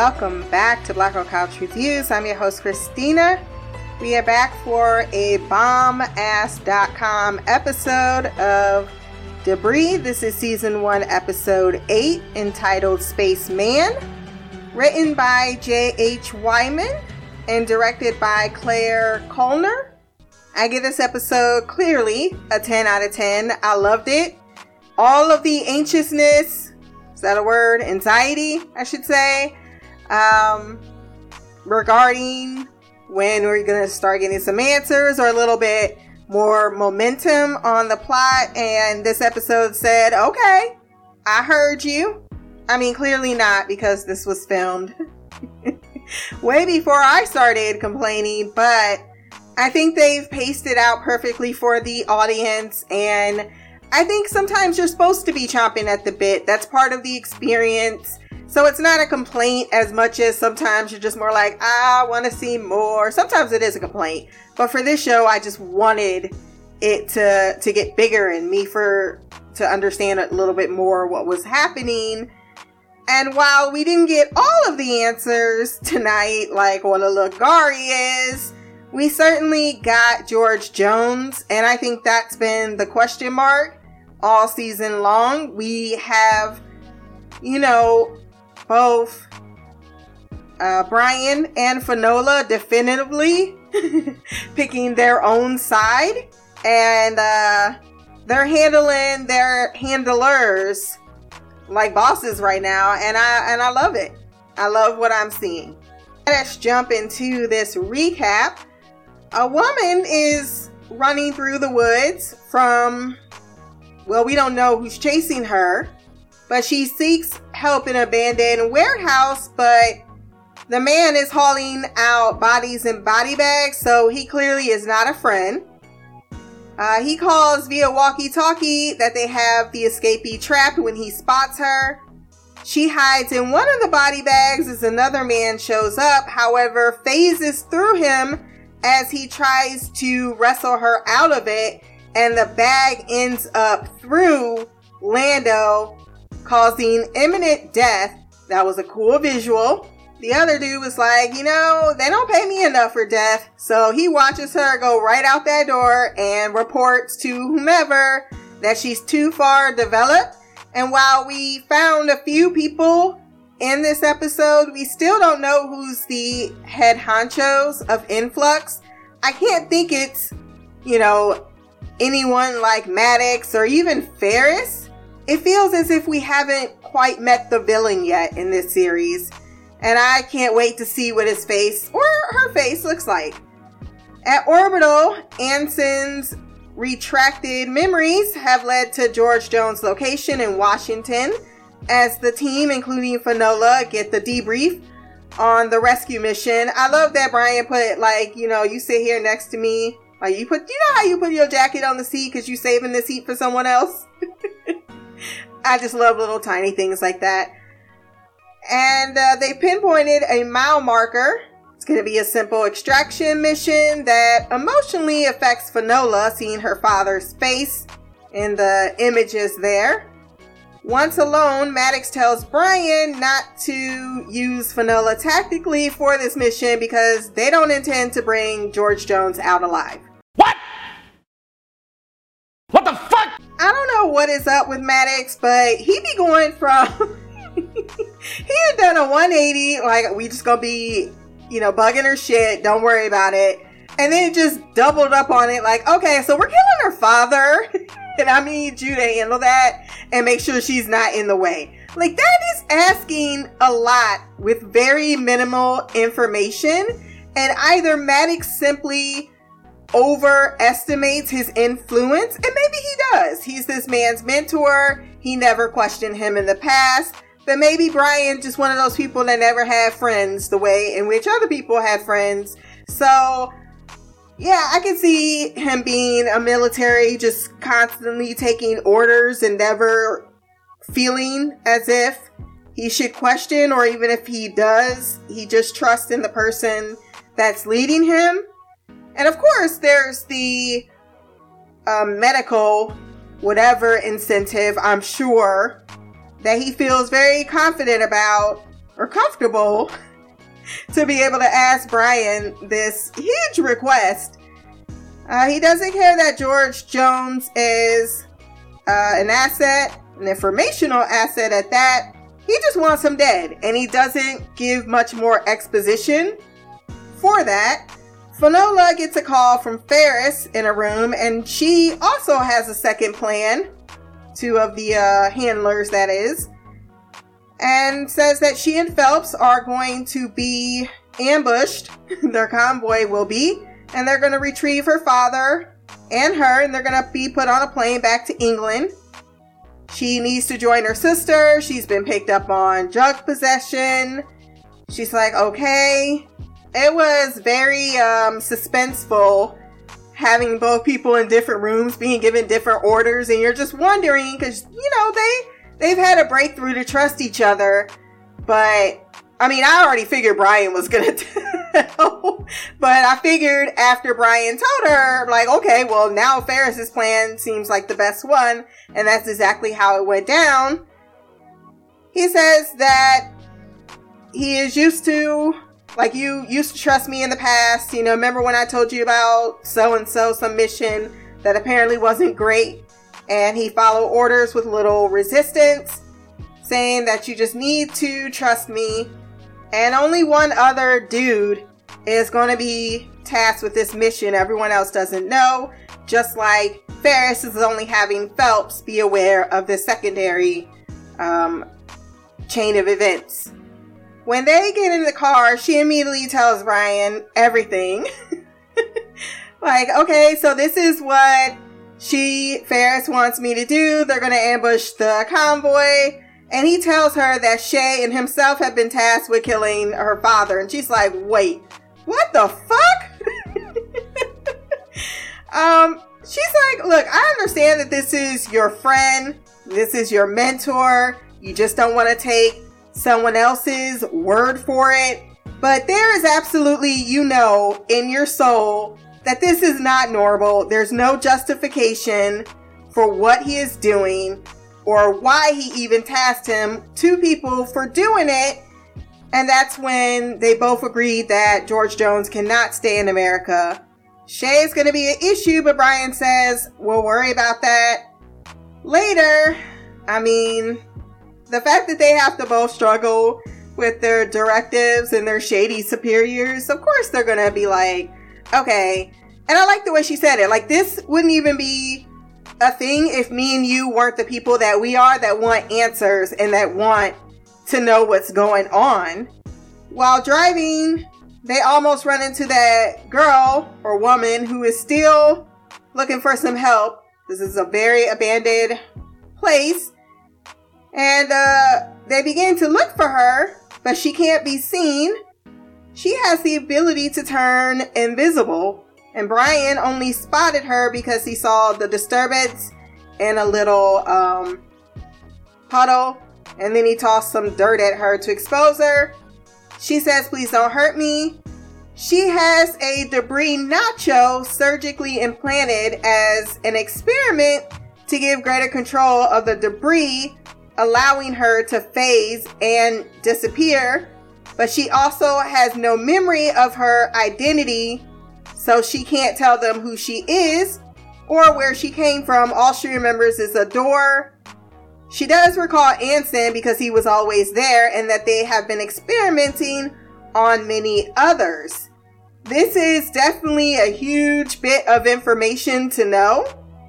welcome back to Black Girl Couch Reviews. I'm your host, Christina. We are back for a bombass.com episode of Debris. This is season one, episode eight, entitled Space Man, written by J.H. Wyman and directed by Claire Colner. I give this episode clearly a 10 out of 10. I loved it. All of the anxiousness, is that a word? Anxiety, I should say. Um, regarding when we're going to start getting some answers or a little bit more momentum on the plot. And this episode said, okay, I heard you. I mean, clearly not because this was filmed way before I started complaining, but I think they've paced it out perfectly for the audience and I think sometimes you're supposed to be chomping at the bit. That's part of the experience. So it's not a complaint as much as sometimes you're just more like, I want to see more. Sometimes it is a complaint. But for this show, I just wanted it to to get bigger and me for to understand a little bit more what was happening. And while we didn't get all of the answers tonight, like what a Lagari is, we certainly got George Jones, and I think that's been the question mark all season long. We have, you know, both uh, Brian and Finola definitively picking their own side, and uh, they're handling their handlers like bosses right now, and I and I love it. I love what I'm seeing. Let's jump into this recap. A woman is running through the woods from well, we don't know who's chasing her, but she seeks help in a abandoned warehouse, but the man is hauling out bodies in body bags, so he clearly is not a friend. Uh, he calls via walkie talkie that they have the escapee trapped when he spots her. She hides in one of the body bags as another man shows up, however, phases through him as he tries to wrestle her out of it and the bag ends up through Lando, causing imminent death. That was a cool visual. The other dude was like, you know, they don't pay me enough for death. So he watches her go right out that door and reports to whomever that she's too far developed. And while we found a few people in this episode, we still don't know who's the head honchos of Influx. I can't think it's, you know, anyone like Maddox or even Ferris, it feels as if we haven't quite met the villain yet in this series. And I can't wait to see what his face or her face looks like. At Orbital, Anson's retracted memories have led to George Jones' location in Washington as the team, including Finola, get the debrief on the rescue mission. I love that Brian put like, you know, you sit here next to me like you put, you know how you put your jacket on the seat because you're saving the seat for someone else. I just love little tiny things like that. And uh, they pinpointed a mile marker. It's going to be a simple extraction mission that emotionally affects Finola, seeing her father's face in the images there. Once alone, Maddox tells Brian not to use Finola tactically for this mission because they don't intend to bring George Jones out alive. What? What the fuck? I don't know what is up with Maddox, but he be going from he had done a 180, like we just gonna be, you know, bugging her shit, don't worry about it. And then just doubled up on it, like, okay, so we're killing her father. and I need you to handle that and make sure she's not in the way. Like that is asking a lot with very minimal information. And either Maddox simply overestimates his influence, and maybe he does. He's this man's mentor. He never questioned him in the past. But maybe Brian just one of those people that never had friends the way in which other people had friends. So yeah, I can see him being a military, just constantly taking orders and never feeling as if he should question, or even if he does, he just trusts in the person that's leading him. And of course, there's the um, medical, whatever incentive, I'm sure, that he feels very confident about or comfortable to be able to ask Brian this huge request. Uh, he doesn't care that George Jones is uh, an asset, an informational asset at that. He just wants him dead, and he doesn't give much more exposition for that. Finola gets a call from Ferris in a room, and she also has a second plan. Two of the uh, handlers, that is and says that she and Phelps are going to be ambushed. Their convoy will be, and they're going to retrieve her father and her, and they're going to be put on a plane back to England. She needs to join her sister. She's been picked up on drug possession. She's like, okay. It was very um, suspenseful having both people in different rooms being given different orders, and you're just wondering because, you know, they they've had a breakthrough to trust each other, but I mean, I already figured Brian was gonna tell, but I figured after Brian told her, like, okay, well, now Ferris's plan seems like the best one, and that's exactly how it went down. He says that he is used to, like, you used to trust me in the past. You know, remember when I told you about so and so, some mission that apparently wasn't great? and he followed orders with little resistance, saying that you just need to trust me. And only one other dude is going to be tasked with this mission. Everyone else doesn't know, just like Ferris is only having Phelps be aware of the secondary um, chain of events. When they get in the car, she immediately tells Ryan everything. like, okay, so this is what she, Ferris wants me to do. They're going to ambush the convoy. And he tells her that Shay and himself have been tasked with killing her father. And she's like, wait, what the fuck? um, she's like, look, I understand that this is your friend. This is your mentor. You just don't want to take someone else's word for it. But there is absolutely, you know, in your soul that this is not normal. There's no justification for what he is doing or why he even tasked him two people for doing it. And that's when they both agreed that George Jones cannot stay in America. Shay is going to be an issue, but Brian says we'll worry about that later. I mean, the fact that they have to both struggle with their directives and their shady superiors, of course they're to be like, okay. And I like the way she said it. Like, this wouldn't even be a thing if me and you weren't the people that we are that want answers and that want to know what's going on. While driving, they almost run into that girl or woman who is still looking for some help. This is a very abandoned place. And uh, they begin to look for her, but she can't be seen she has the ability to turn invisible, and Brian only spotted her because he saw the disturbance in a little um, puddle, and then he tossed some dirt at her to expose her. She says, Please don't hurt me. She has a debris nacho surgically implanted as an experiment to give greater control of the debris, allowing her to phase and disappear but she also has no memory of her identity, so she can't tell them who she is or where she came from. All she remembers is a door. She does recall Anson because he was always there and that they have been experimenting on many others. This is definitely a huge bit of information to know.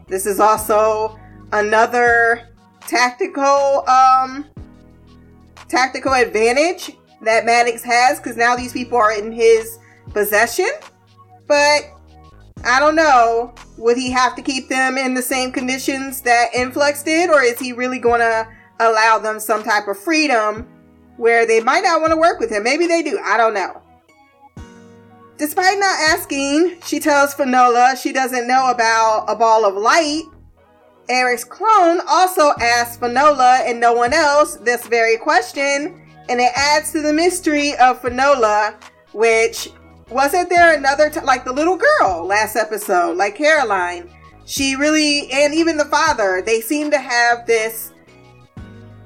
This is also another tactical um tactical advantage that Maddox has because now these people are in his possession. But I don't know. Would he have to keep them in the same conditions that Influx did, or is he really going to allow them some type of freedom where they might not want to work with him? Maybe they do. I don't know. Despite not asking, she tells Finola she doesn't know about a ball of light. Eric's clone also asks Finola and no one else this very question, and it adds to the mystery of Finola, which wasn't there another t- like the little girl last episode, like Caroline. She really, and even the father, they seem to have this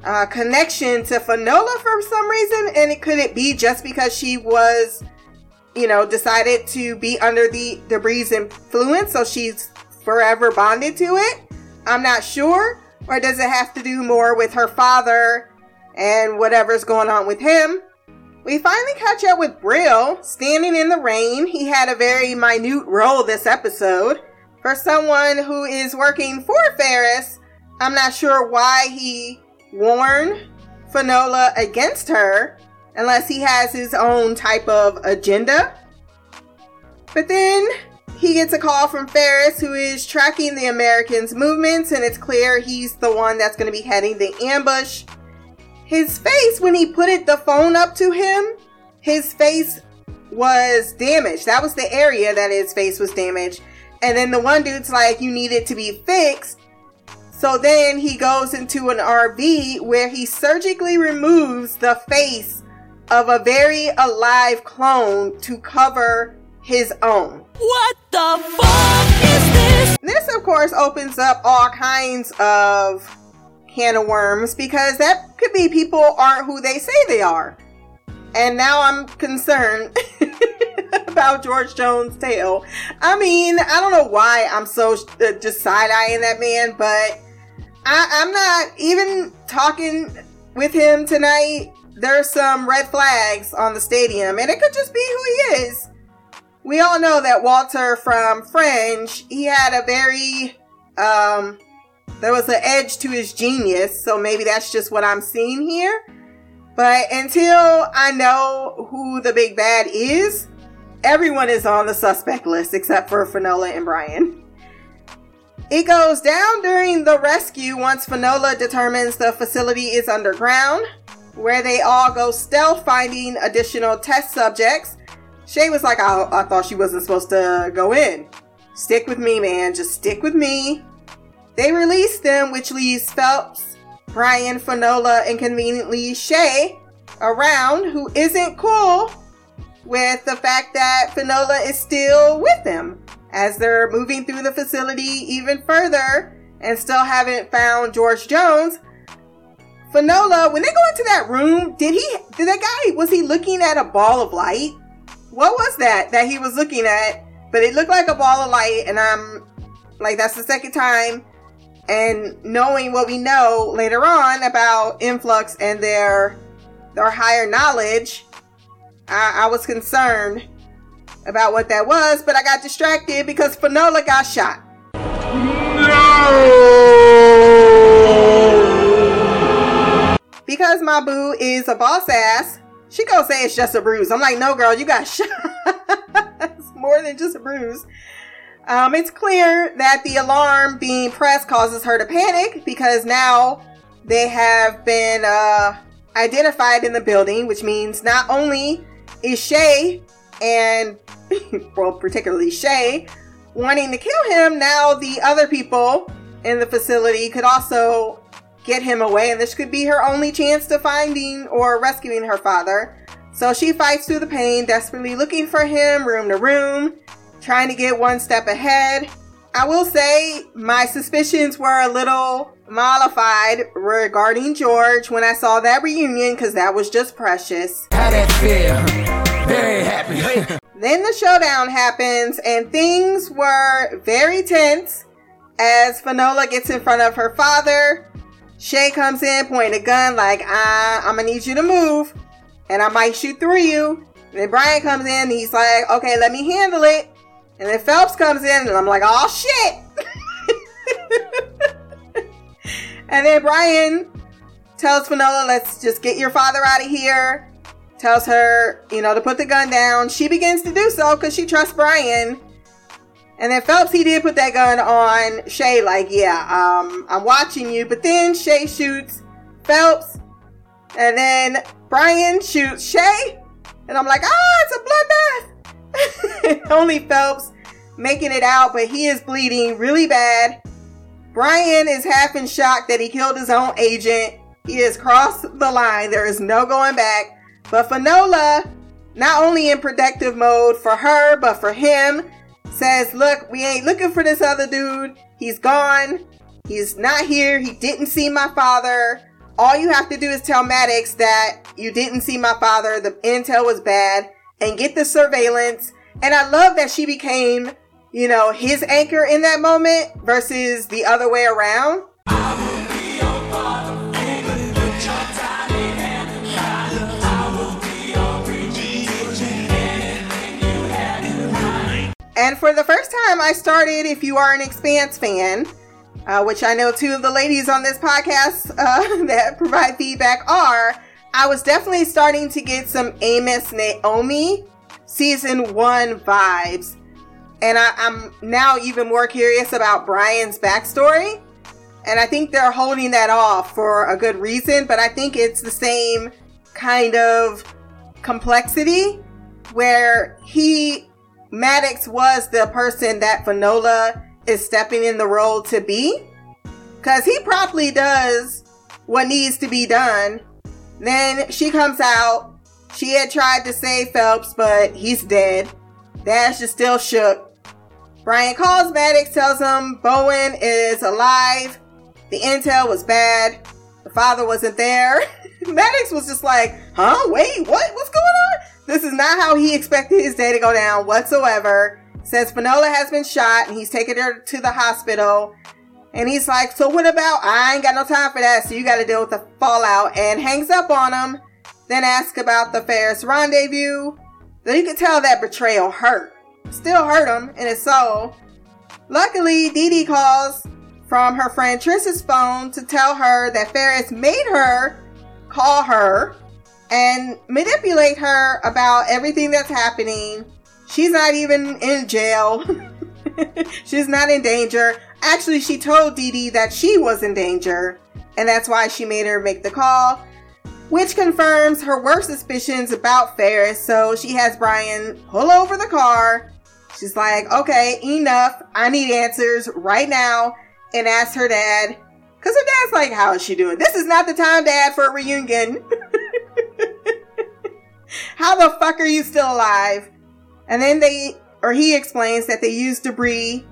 uh, connection to Finola for some reason. And it could it be just because she was, you know, decided to be under the Debris influence, so she's forever bonded to it? I'm not sure. Or does it have to do more with her father and whatever's going on with him? We finally catch up with Brill standing in the rain. He had a very minute role this episode. For someone who is working for Ferris, I'm not sure why he warned Finola against her unless he has his own type of agenda. But then he gets a call from Ferris, who is tracking the Americans' movements, and it's clear he's the one that's going to be heading the ambush. His face when he put it the phone up to him his face was damaged. That was the area that his face was damaged. And then the one dude's like you need it to be fixed. So then he goes into an rv where he surgically removes the face of a very alive clone to cover his own what the fuck is this this of course opens up all kinds of can of worms because that could be people aren't who they say they are. And now I'm concerned about George Jones' tale. I mean, I don't know why I'm so uh, just side eyeing that man, but I, I'm not even talking with him tonight. There's some red flags on the stadium, and it could just be who he is. We all know that Walter from Fringe, he had a very um, there was an edge to his genius, so maybe that's just what I'm seeing here. But until I know who the big bad is, everyone is on the suspect list except for Finola and Brian. It goes down during the rescue once Finola determines the facility is underground, where they all go stealth finding additional test subjects. Shay was like, I, I thought she wasn't supposed to go in. Stick with me, man. Just stick with me. They release them, which leaves Phelps, Brian, Finola, and conveniently Shay around, who isn't cool with the fact that Finola is still with them as they're moving through the facility even further and still haven't found George Jones. Finola, when they go into that room, did he, did that guy, was he looking at a ball of light? What was that that he was looking at? But it looked like a ball of light, and I'm like, that's the second time and knowing what we know later on about influx and their their higher knowledge I, I, was concerned about what that was but i got distracted because finola got shot no! because my boo is a boss ass she gonna say it's just a bruise. I'm like no girl you got shot it's more than just a bruise. Um, it's clear that the alarm being pressed causes her to panic because now they have been uh, identified in the building, which means not only is Shay and, well, particularly Shay, wanting to kill him, now the other people in the facility could also get him away, and this could be her only chance to finding or rescuing her father. So she fights through the pain, desperately looking for him room to room trying to get one step ahead. I will say my suspicions were a little mollified regarding George when I saw that reunion because that was just precious. How that feel? Very happy. then the showdown happens and things were very tense as Finola gets in front of her father. Shay comes in, pointing a gun like, ah, I'm gonna need you to move and I might shoot through you. And then Brian comes in, he's like, okay, let me handle it. And then Phelps comes in, and I'm like, oh shit! and then Brian tells Finola, let's just get your father out of here. Tells her, you know, to put the gun down. She begins to do so because she trusts Brian. And then Phelps, he did put that gun on Shay, like, yeah, um, I'm watching you. But then Shay shoots Phelps. And then Brian shoots Shay. And I'm like, ah, it's a bloodbath. Only Phelps making it out, but he is bleeding really bad. Brian is half in shock that he killed his own agent. He has crossed the line. There is no going back. But Finola, not only in protective mode for her, but for him, says, Look, we ain't looking for this other dude. He's gone. He's not here. He didn't see my father. all you have to do is tell Maddox that you didn't see my father, the intel was bad, and get the surveillance. And I love that she became, you know, his anchor in that moment versus the other way around. And for the first time, I started, if you are an Expanse fan, uh, which I know two of the ladies on this podcast uh, that provide feedback are, I was definitely starting to get some Amos Naomi season one vibes. And I, I'm now even more curious about Brian's backstory. And I think they're holding that off for a good reason, but I think it's the same kind of complexity where he Maddox was the person that Finola is stepping in the role to be. Cause he probably does what needs to be done. Then she comes out. She had tried to save Phelps, but he's dead. Dash is still shook. Brian calls Maddox, tells him Bowen is alive. The intel was bad. The father wasn't there. Maddox was just like, huh? Wait, what? What's going on? This is not how he expected his day to go down whatsoever. Says Finola has been shot and he's taking her to the hospital. And he's like, So what about? I ain't got no time for that, so you got to deal with the fallout. And hangs up on him. Then asks about the Ferris rendezvous. Then you can tell that betrayal hurt. Still hurt him in his soul. Luckily, Dee Dee calls from her friend Triss's phone to tell her that Ferris made her call her and manipulate her about everything that's happening. She's not even in jail. She's not in danger. Actually, she told Dee Dee that she was in danger, and that's why she made her make the call, which confirms her worst suspicions about Ferris. So she has Brian pull over the car. She's like, okay, enough. I need answers right now, and ask her dad. Because her dad's like, how is she doing? This is not the time, dad, for a reunion. How the fuck are you still alive? And then they, or he explains that they used debris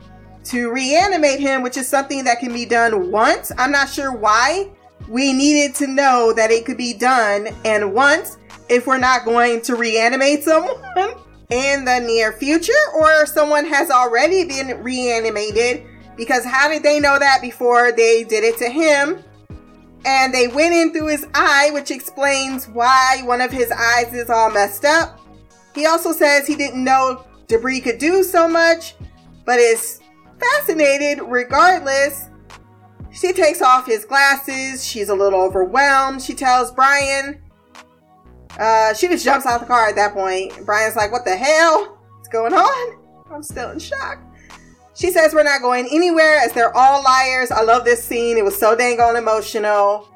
to reanimate him, which is something that can be done once. I'm not sure why we needed to know that it could be done and once if we're not going to reanimate someone in the near future or someone has already been reanimated because how did they know that before they did it to him? And they went in through his eye, which explains why one of his eyes is all messed up. He also says he didn't know debris could do so much, but is fascinated regardless. She takes off his glasses. She's a little overwhelmed. She tells Brian, uh, she just jumps out the car at that point. Brian's like, What the hell? What's going on? I'm still in shock. She says we're not going anywhere as they're all liars. I love this scene. It was so dang on emotional.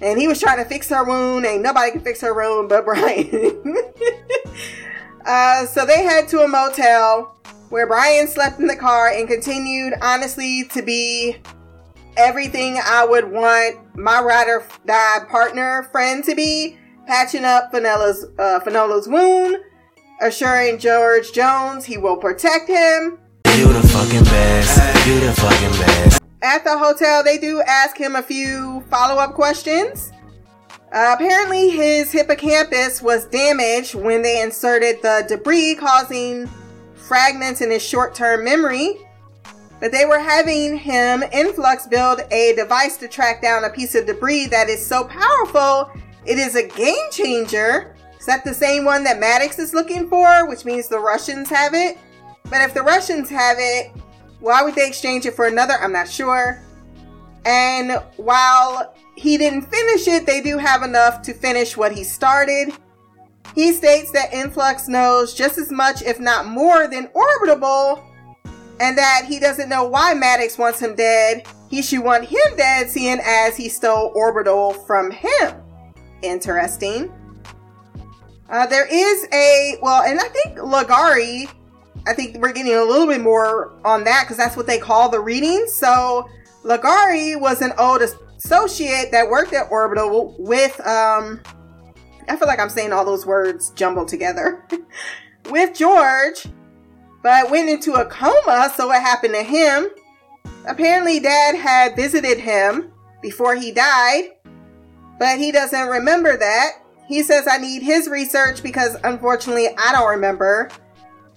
And he was trying to fix her wound. Ain't nobody can fix her wound but Brian. uh, so they head to a motel where Brian slept in the car and continued, honestly, to be everything I would want my ride or die partner friend to be, patching up Finola's, uh, Finola's wound, assuring George Jones he will protect him, you the fucking best. You the fucking best. At the hotel, they do ask him a few follow up questions. Uh, apparently, his hippocampus was damaged when they inserted the debris, causing fragments in his short term memory. But they were having him, Influx, build a device to track down a piece of debris that is so powerful it is a game changer. Is that the same one that Maddox is looking for, which means the Russians have it? But if the Russians have it, why would they exchange it for another? I'm not sure. And while he didn't finish it, they do have enough to finish what he started. He states that Influx knows just as much, if not more, than Orbitable, and that he doesn't know why Maddox wants him dead. He should want him dead, seeing as he stole Orbital from him. Interesting. Uh, there is a, well, and I think Lagari I think we're getting a little bit more on that because that's what they call the readings. So Lagari was an old associate that worked at Orbital with um I feel like I'm saying all those words jumbled together. with George, but went into a coma, so what happened to him? Apparently dad had visited him before he died but he doesn't remember that. He says I need his research because unfortunately I don't remember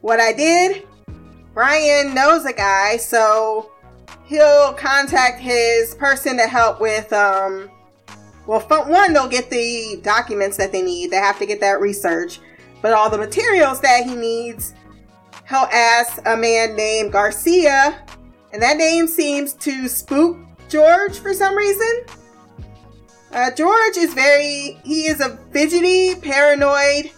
what I did. Brian knows a guy, so he'll contact his person to help with um well one they'll get the documents that they need they have to get that research but all the materials that he needs he'll ask a man named garcia and that name seems to spook george for some reason uh, george is very he is a fidgety paranoid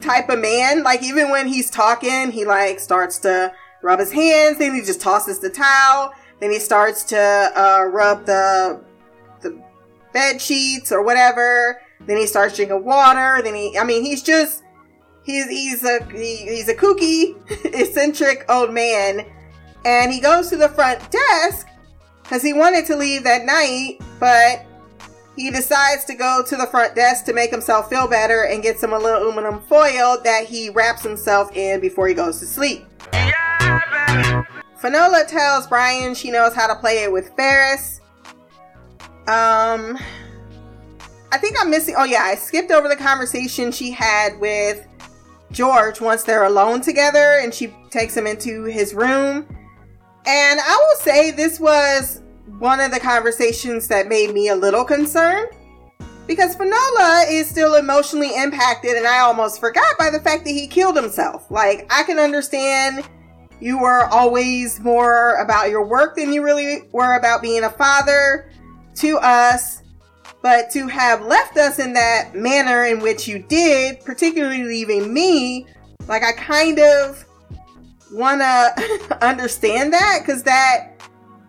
type of man like even when he's talking he like starts to rub his hands then he just tosses the towel then he starts to uh, rub the the bed sheets or whatever. Then he starts drinking water. Then he, I mean, he's just he's he's a he, he's a kooky, eccentric old man, and he goes to the front desk because he wanted to leave that night, but he decides to go to the front desk to make himself feel better and get some a little aluminum foil that he wraps himself in before he goes to sleep. Yeah, Finola tells Brian she knows how to play it with Ferris. Um, I think I'm missing. Oh, yeah, I skipped over the conversation she had with George once they're alone together and she takes him into his room. And I will say this was one of the conversations that made me a little concerned because Finola is still emotionally impacted, and I almost forgot by the fact that he killed himself. Like, I can understand you were always more about your work than you really were about being a father to us. But to have left us in that manner in which you did, particularly leaving me, like I kind of want to understand that because that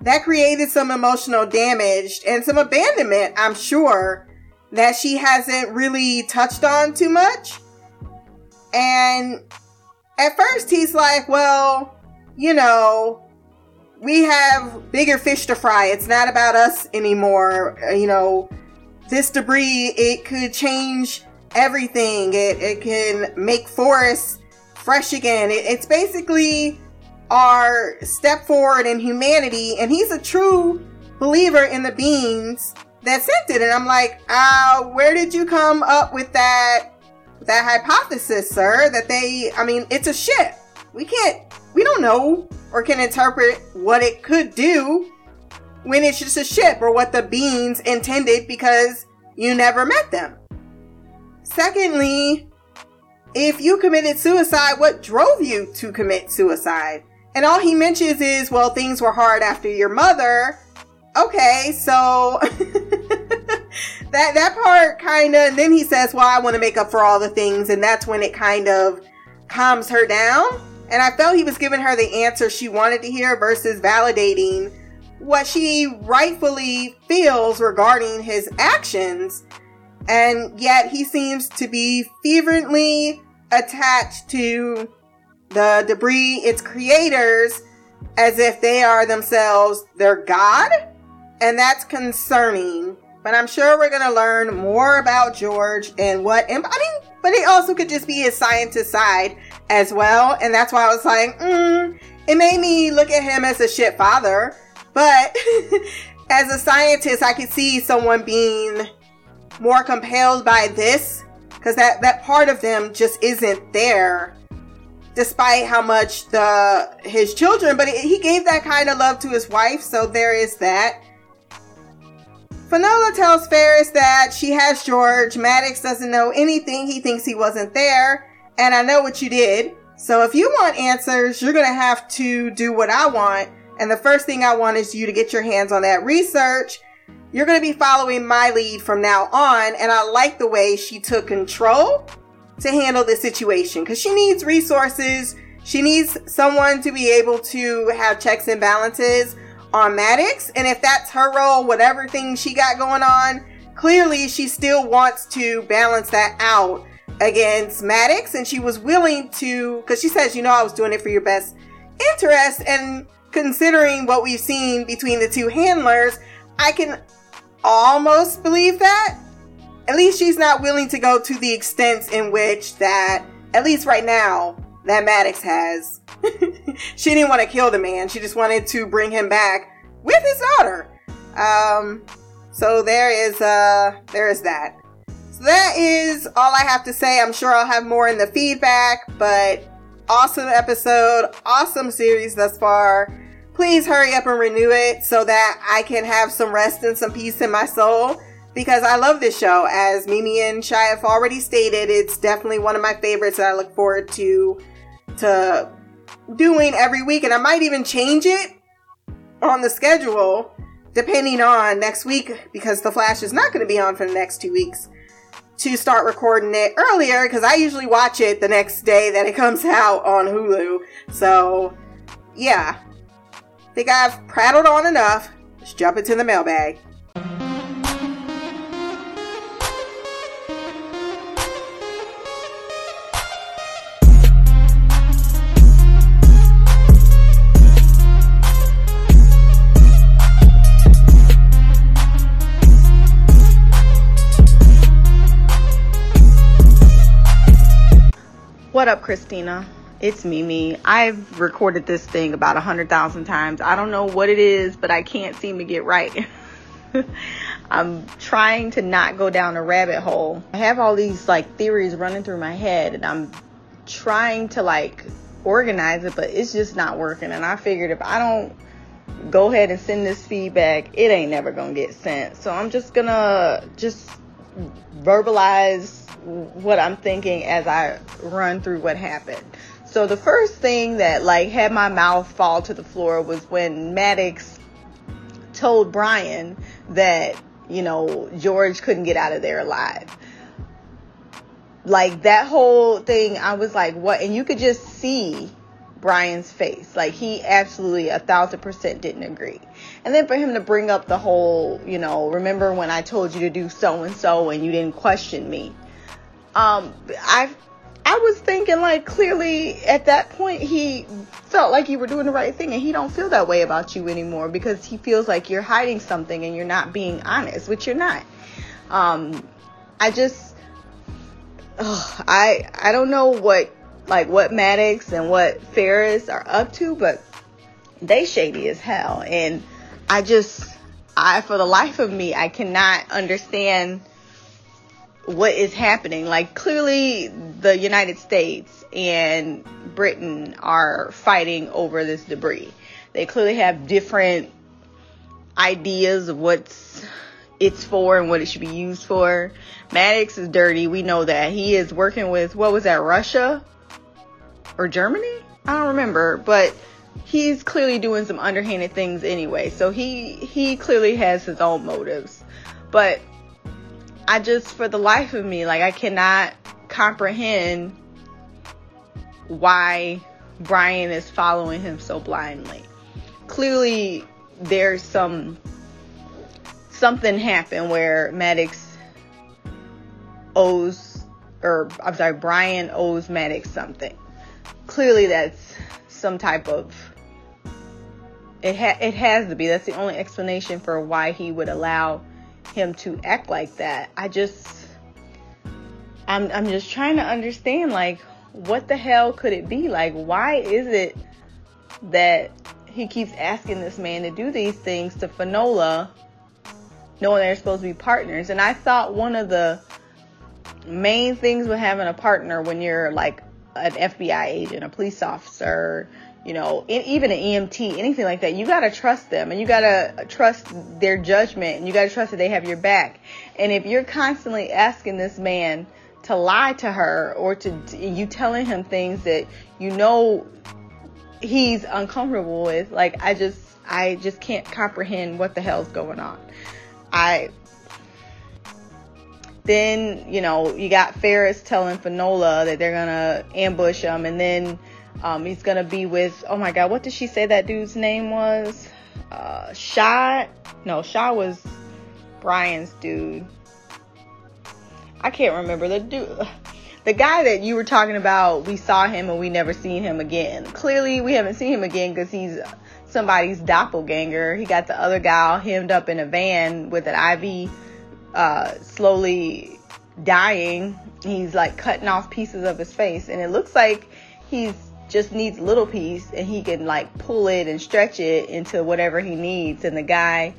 that created some emotional damage and some abandonment, I'm sure, that she hasn't really touched on too much. And at first he's like, well, you know, we have bigger fish to fry. It's not about us anymore. Uh, you know, this debris, it could change everything. It, it can make forests fresh again. It, it's basically our step forward in humanity. And he's a true believer in the beings that sent it. And I'm like, uh, where did you come up with that, that hypothesis, sir? That they, I mean, it's a ship. We can't we don't know or can interpret what it could do when it's just a ship or what the beings intended because you never met them. Secondly, if you committed suicide, what drove you to commit suicide? And all he mentions is, well, things were hard after your mother. Okay, so that that part kind of And then he says, "Well, I want to make up for all the things." And that's when it kind of calms her down. And I felt he was giving her the answer she wanted to hear versus validating what she rightfully feels regarding his actions. And yet he seems to be fervently attached to the debris, its creators, as if they are themselves their God. And that's concerning. But I'm sure we're going to learn more about George and what, I mean, but it also could just be his scientist side as well. And that's why I was like, mm, it made me look at him as a shit father. But as a scientist, I could see someone being more compelled by this because that, that part of them just isn't there despite how much the his children but he gave that kind of love to his wife so there is that Finola tells Ferris that she has George. Maddox doesn't know anything. He thinks he wasn't there and I know what you did. So if you want answers, you're to have to do what I want. And the first thing I want is you to get your hands on that research. You're to be following my lead from now on. And I like the way she took control to handle this situation because she needs resources. She needs someone to be able to have checks and balances on Maddox. And if that's her role, whatever thing she got going on, clearly she still wants to balance that out against Maddox, and she was willing to, because she says, you know, I was doing it for your best interest. And considering what we've seen between the two handlers, I can almost believe that. At least she's not willing to go to the extent in which that, at least right now, that Maddox has. she didn't want to kill the man. She just wanted to bring him back with his daughter. Um, So there is uh there is that. So that is all I have to say. I'm sure I'll have more in the feedback, but awesome episode, awesome series thus far. Please hurry up and renew it so that I can have some rest and some peace in my soul because I love this show. As Mimi and Shy have already stated, it's definitely one of my favorites that I look forward to to doing every week, and I might even change it on the schedule depending on next week because the Flash is not going to be on for the next two weeks to start recording it earlier because I usually watch it the next day that it comes out on Hulu. So, yeah. I think I've prattled on enough. Let's jump into the mailbag. What up, Christina? It's Mimi. I've recorded this thing about a hundred thousand times. I don't know what it is, but I can't seem to get right. I'm trying to not go down a rabbit hole. I have all these like theories running through my head, and I'm trying to like organize it, but it's just not working. And I figured if I don't go ahead and send this feedback, it ain't never gonna get sent. So I'm just gonna just verbalize what I'm thinking as I run through what happened. So the first thing that like had my mouth fall to the floor was when Maddox told Brian that, you know, George couldn't get out of there alive. Like that whole thing, I was like, what? And you could just see Brian's face. Like he absolutely a thousand percent didn't agree. And then for him to bring up the whole, you know, remember when I told you to do so and so and you didn't question me um, I I was thinking like clearly at that point he felt like you were doing the right thing and he don't feel that way about you anymore because he feels like you're hiding something and you're not being honest, which you're not. Um, I just I I don't know what like what Maddox and what Ferris are up to, but they shady as hell and I just I for the life of me I cannot understand what is happening. Like clearly the United States and Britain are fighting over this debris. They clearly have different ideas of what's it's for and what it should be used for. Maddox is dirty. We know that. He is working with what was that, Russia or Germany? I don't remember, but he's clearly doing some underhanded things anyway. So he he clearly has his own motives. But I just, for the life of me, like I cannot comprehend why Brian is following him so blindly. Clearly, there's some something happened where Maddox owes, or I'm sorry, Brian owes Maddox something. Clearly, that's some type of. It ha- it has to be. That's the only explanation for why he would allow him to act like that. I just I'm I'm just trying to understand like what the hell could it be? Like why is it that he keeps asking this man to do these things to Finola knowing they're supposed to be partners? And I thought one of the main things with having a partner when you're like an FBI agent, a police officer, you know, even an EMT, anything like that, you gotta trust them and you gotta trust their judgment and you gotta trust that they have your back. And if you're constantly asking this man to lie to her or to, to you telling him things that you know he's uncomfortable with, like I just, I just can't comprehend what the hell's going on. I, then, you know, you got Ferris telling Finola that they're gonna ambush him and then um, he's gonna be with oh my god, what did she say that dude's name was? Uh, Shaw? No, Shaw was Brian's dude. I can't remember the dude. The guy that you were talking about, we saw him and we never seen him again. Clearly, we haven't seen him again because he's somebody's doppelganger. He got the other guy hemmed up in a van with an IV, uh, slowly dying. He's like cutting off pieces of his face, and it looks like he's just needs a little piece and he can like pull it and stretch it into whatever he needs and the guy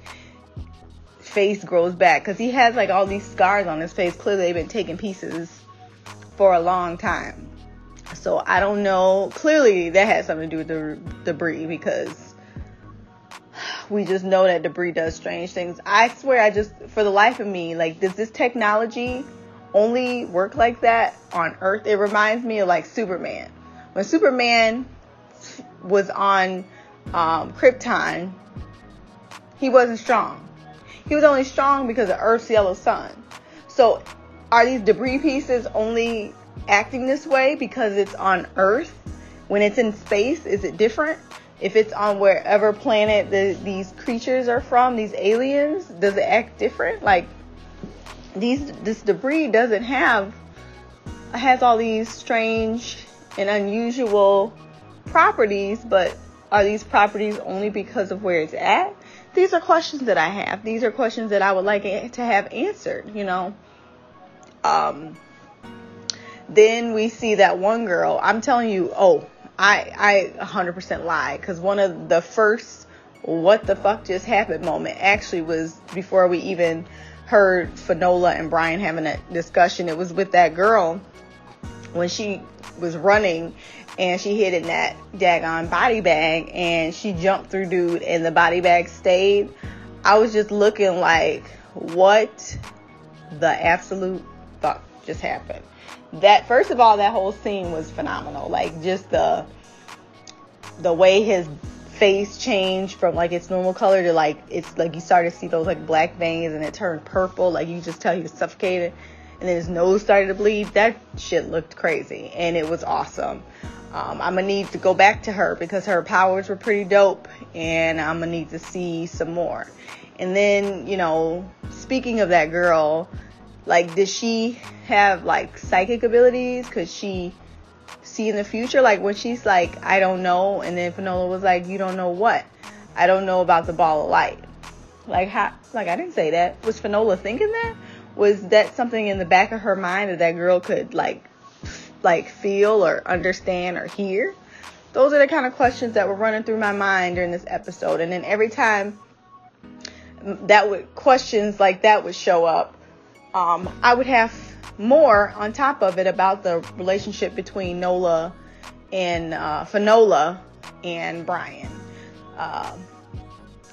face grows back because he has like all these scars on his face. Clearly, they've been taking pieces for a long time. So I don't know. Clearly, that had something to do with the debris because we just know that debris does strange things. I swear, I just, for the life of me, like, does this technology only work like that on Earth? It reminds me of like Superman. When Superman was on um, Krypton, he wasn't strong. He was only strong because of Earth's yellow sun. So, are these debris pieces only acting this way because it's on Earth? When it's in space, is it different? If it's on wherever planet the, these creatures are from, these aliens, does it act different? Like these, this debris doesn't have has all these strange and unusual properties, but are these properties only because of where it's at? These are questions that I have. These are questions that I would like to have answered, you know. Um, then we see that one girl. I'm telling you, oh, I I 100% lie because one of the first what the fuck just happened moment actually was before we even heard Finola and Brian having a discussion. It was with that girl when she was running and she hit in that daggone body bag and she jumped through dude and the body bag stayed. I was just looking like, what the absolute fuck just happened? That first of all, that whole scene was phenomenal. Like just the the way his face changed from like its normal color to like it's like you started to see those like black veins and it turned purple. Like you just tell he was suffocated and then his nose started to bleed. That shit looked crazy and it was awesome. Um, I'm gonna need to go back to her because her powers were pretty dope, and I'm gonna need to see some more. And then, you know, speaking of that girl, like, does she have like psychic abilities? Could she see in the future? Like when she's like, I don't know, and then Finola was like, You don't know what? I don't know about the ball of light. Like how? Like I didn't say that. Was Finola thinking that? Was that something in the back of her mind that that girl could like like feel or understand or hear? Those are the kind of questions that were running through my mind during this episode. And then every time that would questions like that would show up, um, I would have more on top of it about the relationship between Nola and uh, Finola and Brian. Um,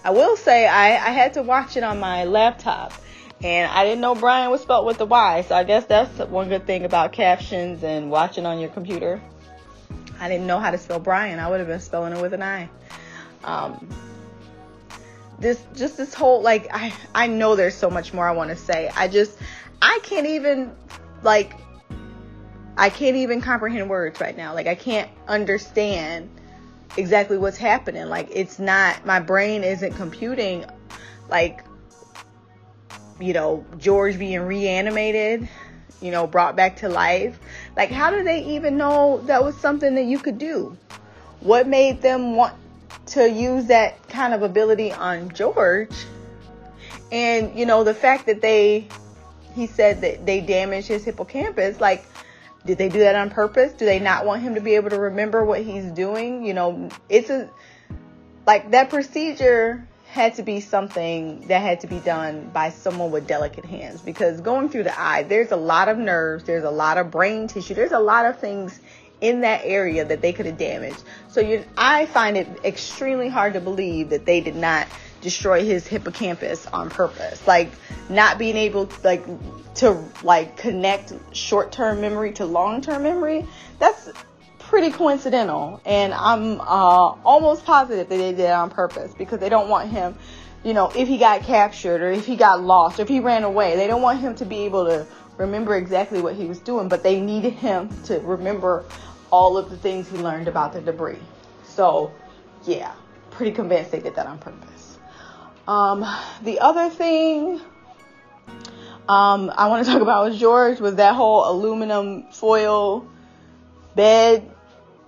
I will say I, I had to watch it on my laptop and I didn't know Brian was spelled with a Y, so I guess that's one good thing about captions and watching on your computer. I didn't know how to spell Brian. I would have been spelling it with an I. Um, this just this whole like I I know there's so much more I want to say. I just I can't even like I can't even comprehend words right now. Like I can't understand exactly what's happening. Like it's not my brain isn't computing like you know, George being reanimated, you know, brought back to life. Like, how did they even know that was something that you could do? What made them want to use that kind of ability on George? And, you know, the fact that they, he said that they damaged his hippocampus, like, did they do that on purpose? Do they not want him to be able to remember what he's doing? You know, it's a, like, that procedure had to be something that had to be done by someone with delicate hands because going through the eye, there's a lot of nerves, there's a lot of brain tissue, there's a lot of things in that area that they could have damaged. So you, I find it extremely hard to believe that they did not destroy his hippocampus on purpose. Like not being able like to like connect short-term memory to long-term memory. That's pretty coincidental, and I'm uh, almost positive that they did it on purpose because they don't want him, you know, if he got captured or if he got lost or if he ran away, they don't want him to be able to remember exactly what he was doing, but they needed him to remember all of the things he learned about the debris. So, yeah, pretty convinced they did that on purpose. Um, the other thing um, I want to talk about with George was that whole aluminum foil bed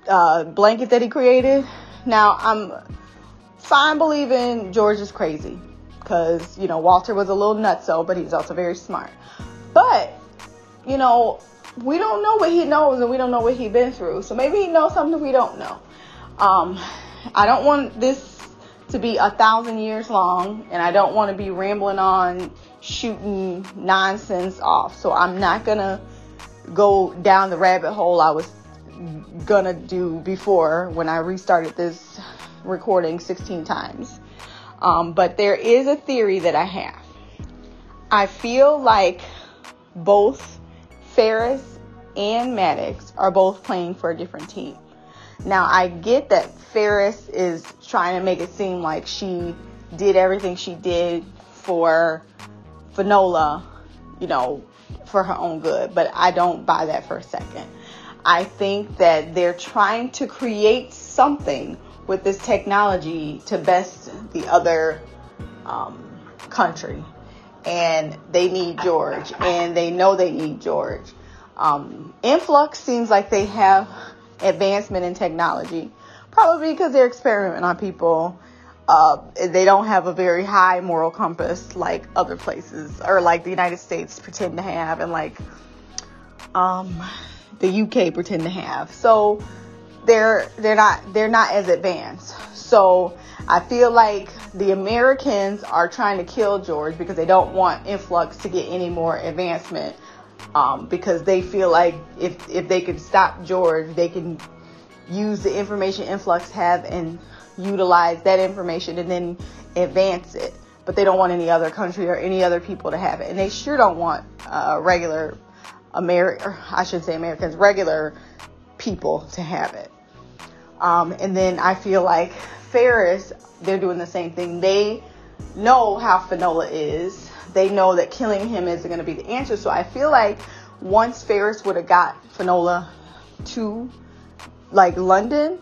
uh, blanket that he created. Now, I'm fine believing George is crazy because, you know, Walter was a little nutso, but he's also very smart. But, you know, we don't know what he knows and we don't know what he's been through. So maybe he knows something we don't know. Um, I don't want this to be a thousand years long, and I don't want to be rambling on shooting nonsense off. So I'm not gonna go down the rabbit hole I was gonna do before when I restarted this recording 16 times. Um, but there is a theory that I have. I feel like both Ferris and Maddox are both playing for a different team. Now, I get that Ferris is trying to make it seem like she did everything she did for Finola, you know, for her own good, but I don't buy that for a second. I think that they're trying to create something with this technology to best the other um, country. And they need George, and they know they need George. Um, Influx seems like they have advancement in technology, probably because they're experimenting on people. Uh, they don't have a very high moral compass like other places or like the United States pretend to have, and like um, the UK pretend to have. So they're they're not they're not as advanced. So I feel like the Americans are trying to kill George because they don't want influx to get any more advancement. Um, because they feel like if if they can stop George, they can use the information influx have and utilize that information and then advance it. But they don't want any other country or any other people to have it, and they sure don't want uh, regular American, I should say Americans, regular people to have it. Um, and then I feel like Ferris, they're doing the same thing. They know how Finola is. They know that killing him isn't going to be the answer. So I feel like once Ferris would have got Finola to like London,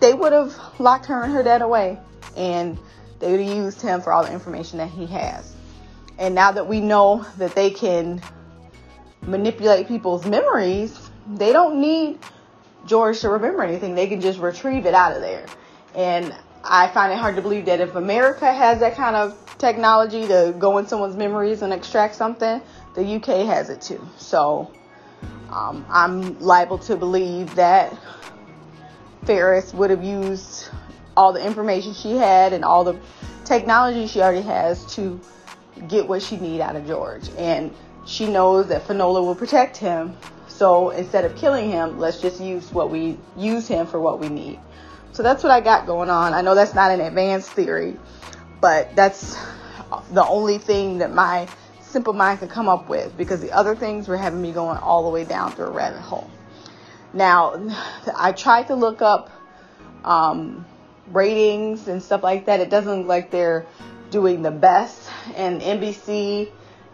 they would have locked her and her dad away, and they would have used him for all the information that he has. And now that we know that they can manipulate people's memories, they don't need George to remember anything. They can just retrieve it out of there. And I find it hard to believe that if America has that kind of technology to go in someone's memories and extract something, the UK has it too. So um, I'm liable to believe that Ferris would have used all the information she had and all the technology she already has to get what she need out of George. And she knows that Finola will protect him. So instead of killing him, let's just use what we use him for what we need. So that's what I got going on. I know that's not an advanced theory, but that's the only thing that my simple mind could come up with because the other things were having me going all the way down through a rabbit hole. Now, I tried to look up um, ratings and stuff like that. It doesn't look like they're doing the best, and NBC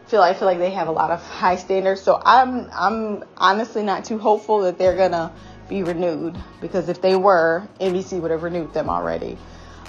feel I feel like they have a lot of high standards. So I'm I'm honestly not too hopeful that they're gonna be renewed because if they were, NBC would have renewed them already.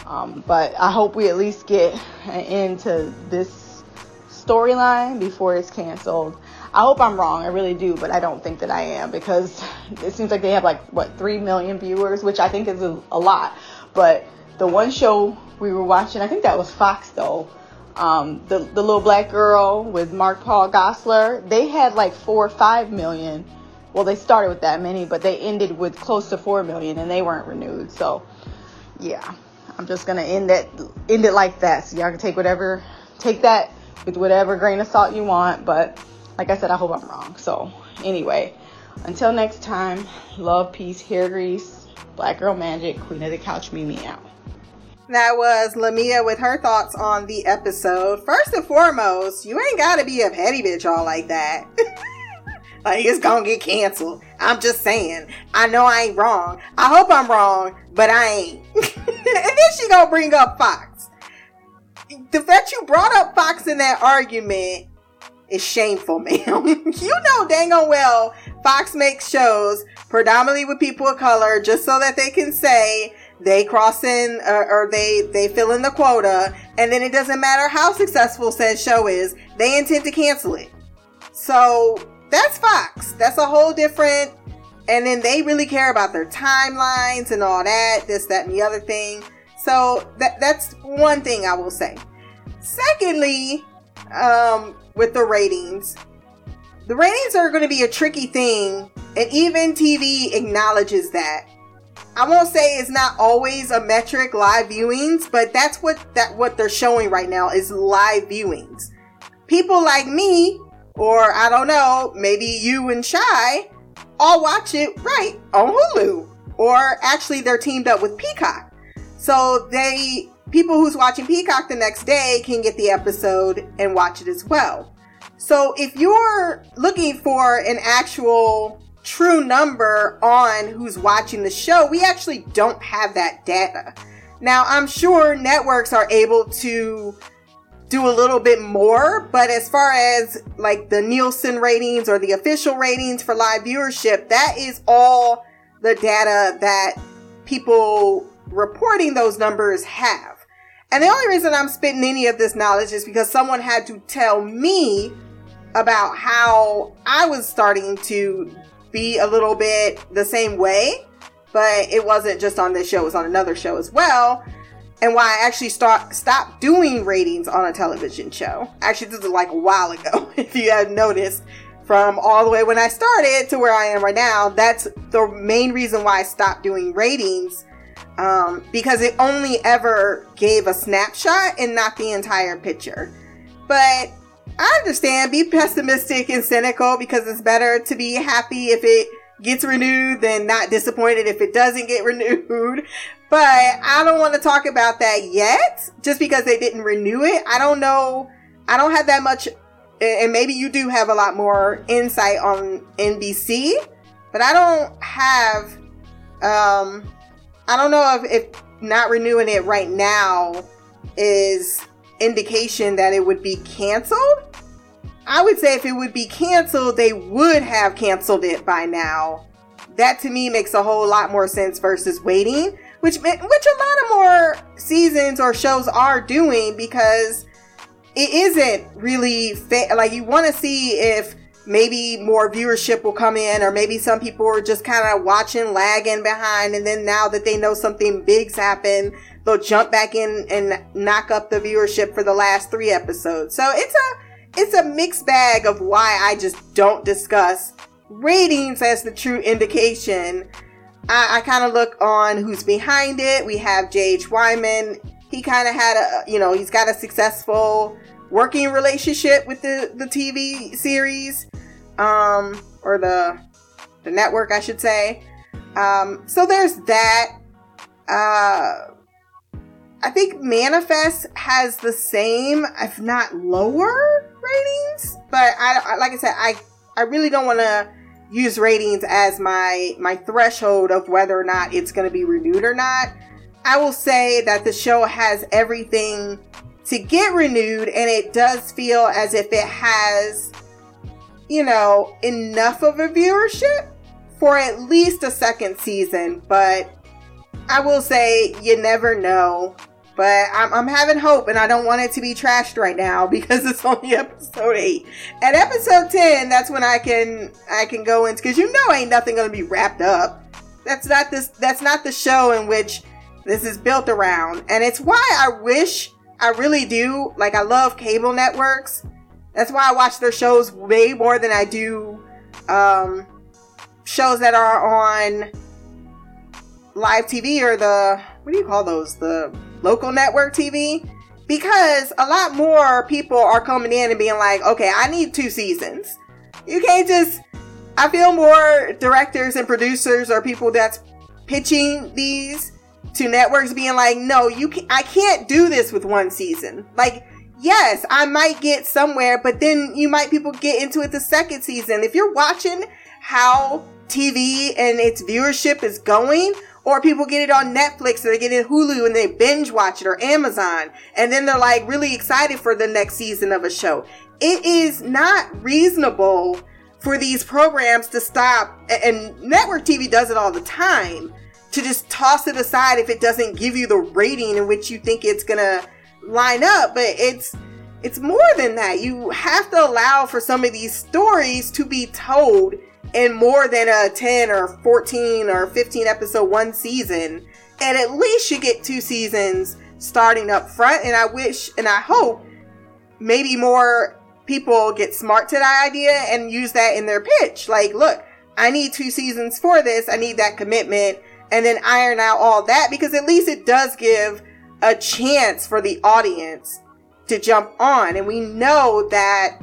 Um, but I hope we at least get an end to this storyline before it's canceled. I hope I'm wrong, I really do, but I don't think that I am because it seems like they have like what three million viewers, which I think is a, a lot. But the one show we were watching, I think that was Fox though um, the the little black girl with Mark Paul Gosselaar, they had like four or five million. Well, they started with that many, but they ended with close to four million, and they weren't renewed. So, yeah, I'm just gonna end that end it like that. So y'all can take whatever, take that with whatever grain of salt you want. But like I said, I hope I'm wrong. So anyway, until next time, love, peace, hair grease, black girl magic, queen of the couch, Mimi out. That was Lamia with her thoughts on the episode. First and foremost, you ain't gotta be a petty bitch all like that. like it's gonna get canceled. I'm just saying. I know I ain't wrong. I hope I'm wrong, but I ain't. and then she gonna bring up Fox. The fact you brought up Fox in that argument is shameful, ma'am. you know dang on well Fox makes shows predominantly with people of color just so that they can say they cross in uh, or they they fill in the quota and then it doesn't matter how successful said show is they intend to cancel it. So that's fox. That's a whole different and then they really care about their timelines and all that this that and the other thing. So that that's one thing i will say. Secondly um with the ratings the ratings are going to be a tricky thing and even tv acknowledges that I won't say it's not always a metric live viewings, but that's what that what they're showing right now is live viewings. People like me, or I don't know, maybe you and Shy, all watch it right on Hulu. Or actually they're teamed up with Peacock. So they people who's watching Peacock the next day can get the episode and watch it as well. So if you're looking for an actual true number on who's watching the show, we actually don't have that data. Now, I'm sure networks are able to do a little bit more, but as far as like the Nielsen ratings or the official ratings for live viewership, that is all the data that people reporting those numbers have. And the only reason I'm spitting any of this knowledge is because someone had to tell me about how I was starting to be a little bit the same way, but it wasn't just on this show, it was on another show as well. And why I actually start stopped doing ratings on a television show. Actually, this is like a while ago, if you have noticed, from all the way when I started to where I am right now. That's the main reason why I stopped doing ratings. Um, because it only ever gave a snapshot and not the entire picture. But I understand, be pessimistic and cynical because it's better to be happy if it gets renewed than not disappointed if it doesn't get renewed. But I don't want to talk about that yet, just because they didn't renew it. I don't know. I don't have that much, and maybe you do have a lot more insight on NBC, but I don't have, um, I don't know if, if not renewing it right now is indication that it would be canceled. I would say if it would be canceled, they would have canceled it by now. That to me makes a whole lot more sense versus waiting, which which a lot of more seasons or shows are doing because it isn't really fa- like you want to see if maybe more viewership will come in or maybe some people are just kind of watching lagging behind and then now that they know something big's happened they'll jump back in and knock up the viewership for the last three episodes so it's a it's a mixed bag of why I just don't discuss ratings as the true indication. I, I kind of look on who's behind it. We have J.H. Wyman. He kind of had a, you know, he's got a successful working relationship with the, the TV series, um, or the, the network, I should say. Um, so there's that. Uh, I think Manifest has the same, if not lower, ratings, but I like I said, I I really don't want to use ratings as my my threshold of whether or not it's going to be renewed or not. I will say that the show has everything to get renewed, and it does feel as if it has, you know, enough of a viewership for at least a second season. But I will say, you never know. But I'm, I'm having hope and I don't want it to be trashed right now because it's only episode 8. At episode 10, that's when I can I can go into cuz you know ain't nothing to be wrapped up. That's not this that's not the show in which this is built around. And it's why I wish I really do like I love cable networks. That's why I watch their shows way more than I do um shows that are on live TV or the what do you call those? The local network TV because a lot more people are coming in and being like, okay, I need two seasons. You can't just, I feel more directors and producers or people that's pitching these to networks being like, no, you can't. I can't do this with one season. Like, yes, I might get somewhere, but then you might people get into it the second season. If you're watching how TV and its viewership is going, or people get it on Netflix or they get it on Hulu and they binge watch it or Amazon. And then they're like really excited for the next season of a show. It is not reasonable for these programs to stop and network TV does it all the time to just toss it aside if it doesn't give you the rating in which you think it's gonna line up. But it's it's more than that. You have to allow for some of these stories to be told in more than a 10 or 14 or 15 episode one season. And at least you get two seasons starting up front. And I wish and I hope maybe more people get smart to that idea and use that in their pitch. Like, look, I need two seasons for this. I need that commitment. and then iron out all that because at least it does give a chance for the audience to jump on. And we know that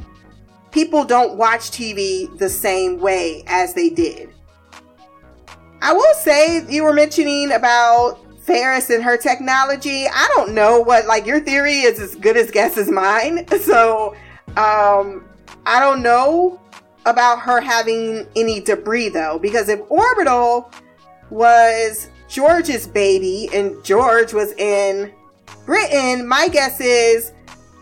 people don't watch TV the same way as they did. I will say you were mentioning about Ferris and her technology. I don't know what like your theory is as good as guess as mine. So um I don't know about her having any debris though, because if Orbital was George's baby and George was in Britain, my guess is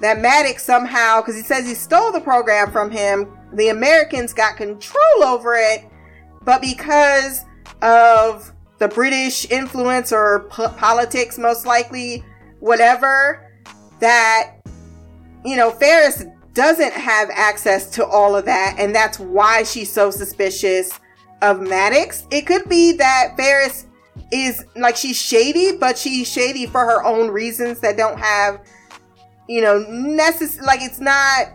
that Maddox somehow, because he says he stole the program from him, the Americans got control over it, but because of the British influence or po- politics, most likely, whatever, that, you know, Ferris doesn't have access to all of that, and that's why she's so suspicious of Maddox. It could be that Ferris is like she's shady, but she's shady for her own reasons that don't have, you know, necessary. Like it's not.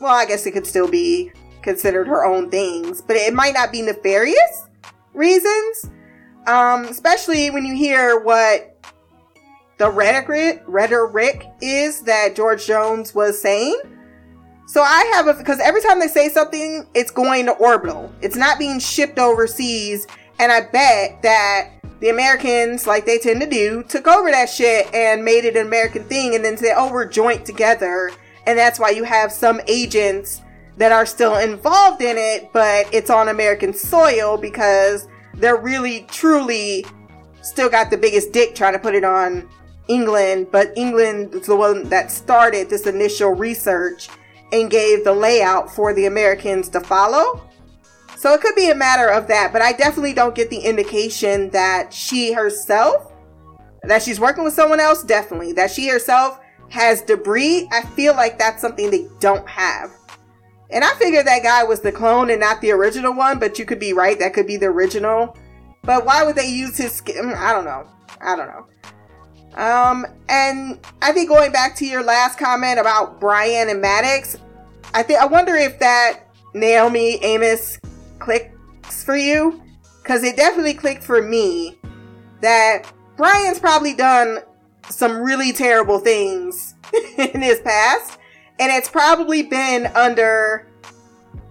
Well, I guess it could still be considered her own things, but it might not be nefarious reasons. Um, especially when you hear what the rhetoric rhetoric is that George Jones was saying. So I have a because every time they say something, it's going to orbital. It's not being shipped overseas, and I bet that the Americans, like they tend to do, took over that shit and made it an American thing, and then said, "Oh, we're joint together," and that's why you have some agents that are still involved in it, but it's on American soil because they're really truly still got the biggest dick trying to put it on England, but England is the one that started this initial research and gave the layout for the Americans to follow. So it could be a matter of that, but I definitely don't get the indication that she herself, that she's working with someone else, definitely. That she herself has debris, I feel like that's something they don't have. And I figured that guy was the clone and not the original one, but you could be right, that could be the original. But why would they use his skin? I don't know. I don't know. Um, and I think going back to your last comment about Brian and Maddox, I think I wonder if that Naomi Amos clicks for you because it definitely clicked for me that Brian's probably done some really terrible things in his past, and it's probably been under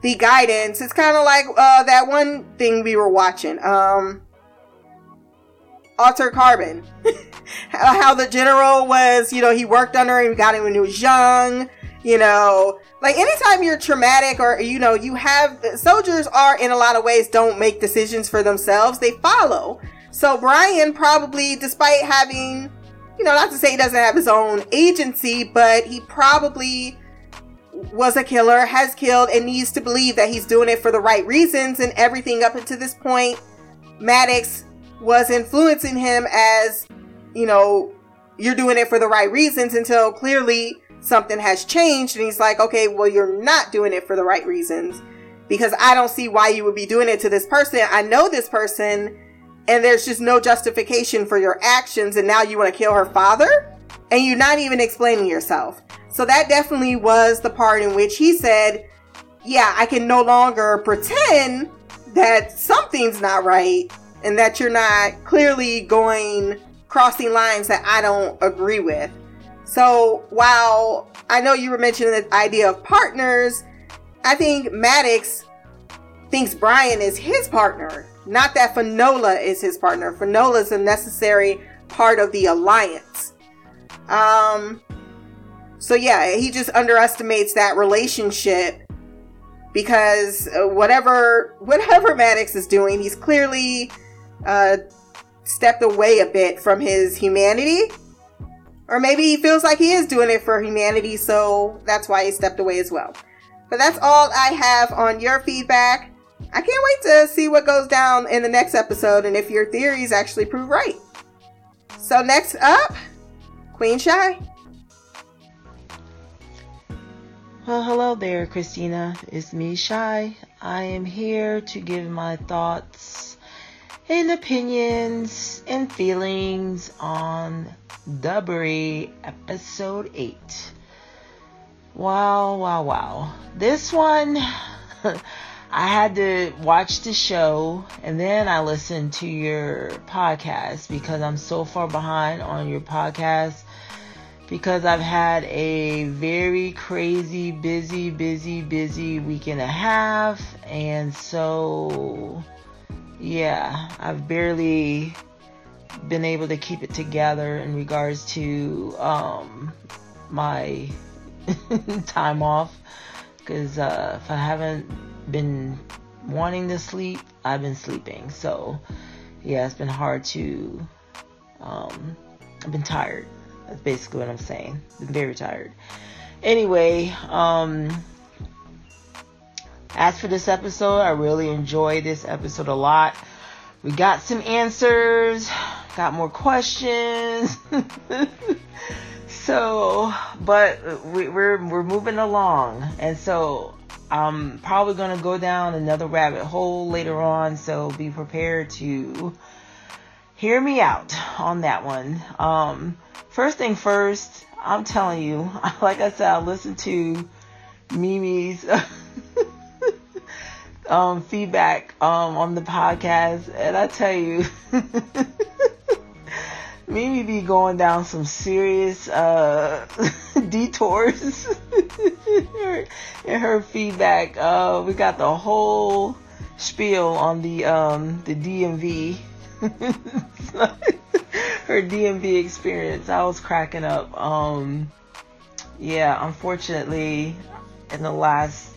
the guidance. It's kind of like uh, that one thing we were watching. Um, Altered Carbon. How the general was, you know, he worked under him, got him when he was young, you know. Like anytime you're traumatic or, you know, you have soldiers are in a lot of ways don't make decisions for themselves, they follow. So Brian probably, despite having, you know, not to say he doesn't have his own agency, but he probably was a killer, has killed, and needs to believe that he's doing it for the right reasons. And everything up until this point, Maddox was influencing him as, you know, you're doing it for the right reasons until clearly something has changed and he's like, okay, well, you're not doing it for the right reasons because I don't see why you would be doing it to this person. I know this person and there's just no justification for your actions and now you want to kill her father and you're not even explaining yourself. So that definitely was the part in which he said, yeah, I can no longer pretend that something's not right and that you're not clearly going crossing lines that I don't agree with. So while I know you were mentioning the idea of partners, I think Maddox thinks Brian is his partner, not that Finola is his partner. Finola is a necessary part of the alliance. Um, so yeah, he just underestimates that relationship because whatever whatever Maddox is doing, he's clearly uh, stepped away a bit from his humanity. Or maybe he feels like he is doing it for humanity, so that's why he stepped away as well. But that's all I have on your feedback. I can't wait to see what goes down in the next episode and if your theories actually prove right. So, next up, Queen Shy. Well, hello there, Christina. It's me, Shy. I am here to give my thoughts and opinions and feelings on Debris episode 8. Wow, wow, wow. This one, I had to watch the show and then I listened to your podcast because I'm so far behind on your podcast because I've had a very crazy, busy, busy, busy week and a half. And so, yeah, I've barely been able to keep it together in regards to um, my time off because uh, if I haven't been wanting to sleep, I've been sleeping. So, yeah, it's been hard to. Um, I've been tired. That's basically what I'm saying. Been very tired. Anyway, um, as for this episode, I really enjoyed this episode a lot. We got some answers, got more questions. so, but we, we're we're moving along, and so I'm probably to go down another rabbit hole later on, so be prepared to hear me out on that one. Um, first thing first, I'm telling you, like I said, I listened to Mimi's um, feedback um, on the podcast, and I tell you, Mimi be going down some serious uh, detours in, her, in her feedback. Uh, we got the whole spiel on the um, the DMV. her DMV experience. I was cracking up. Um, yeah, unfortunately, in the last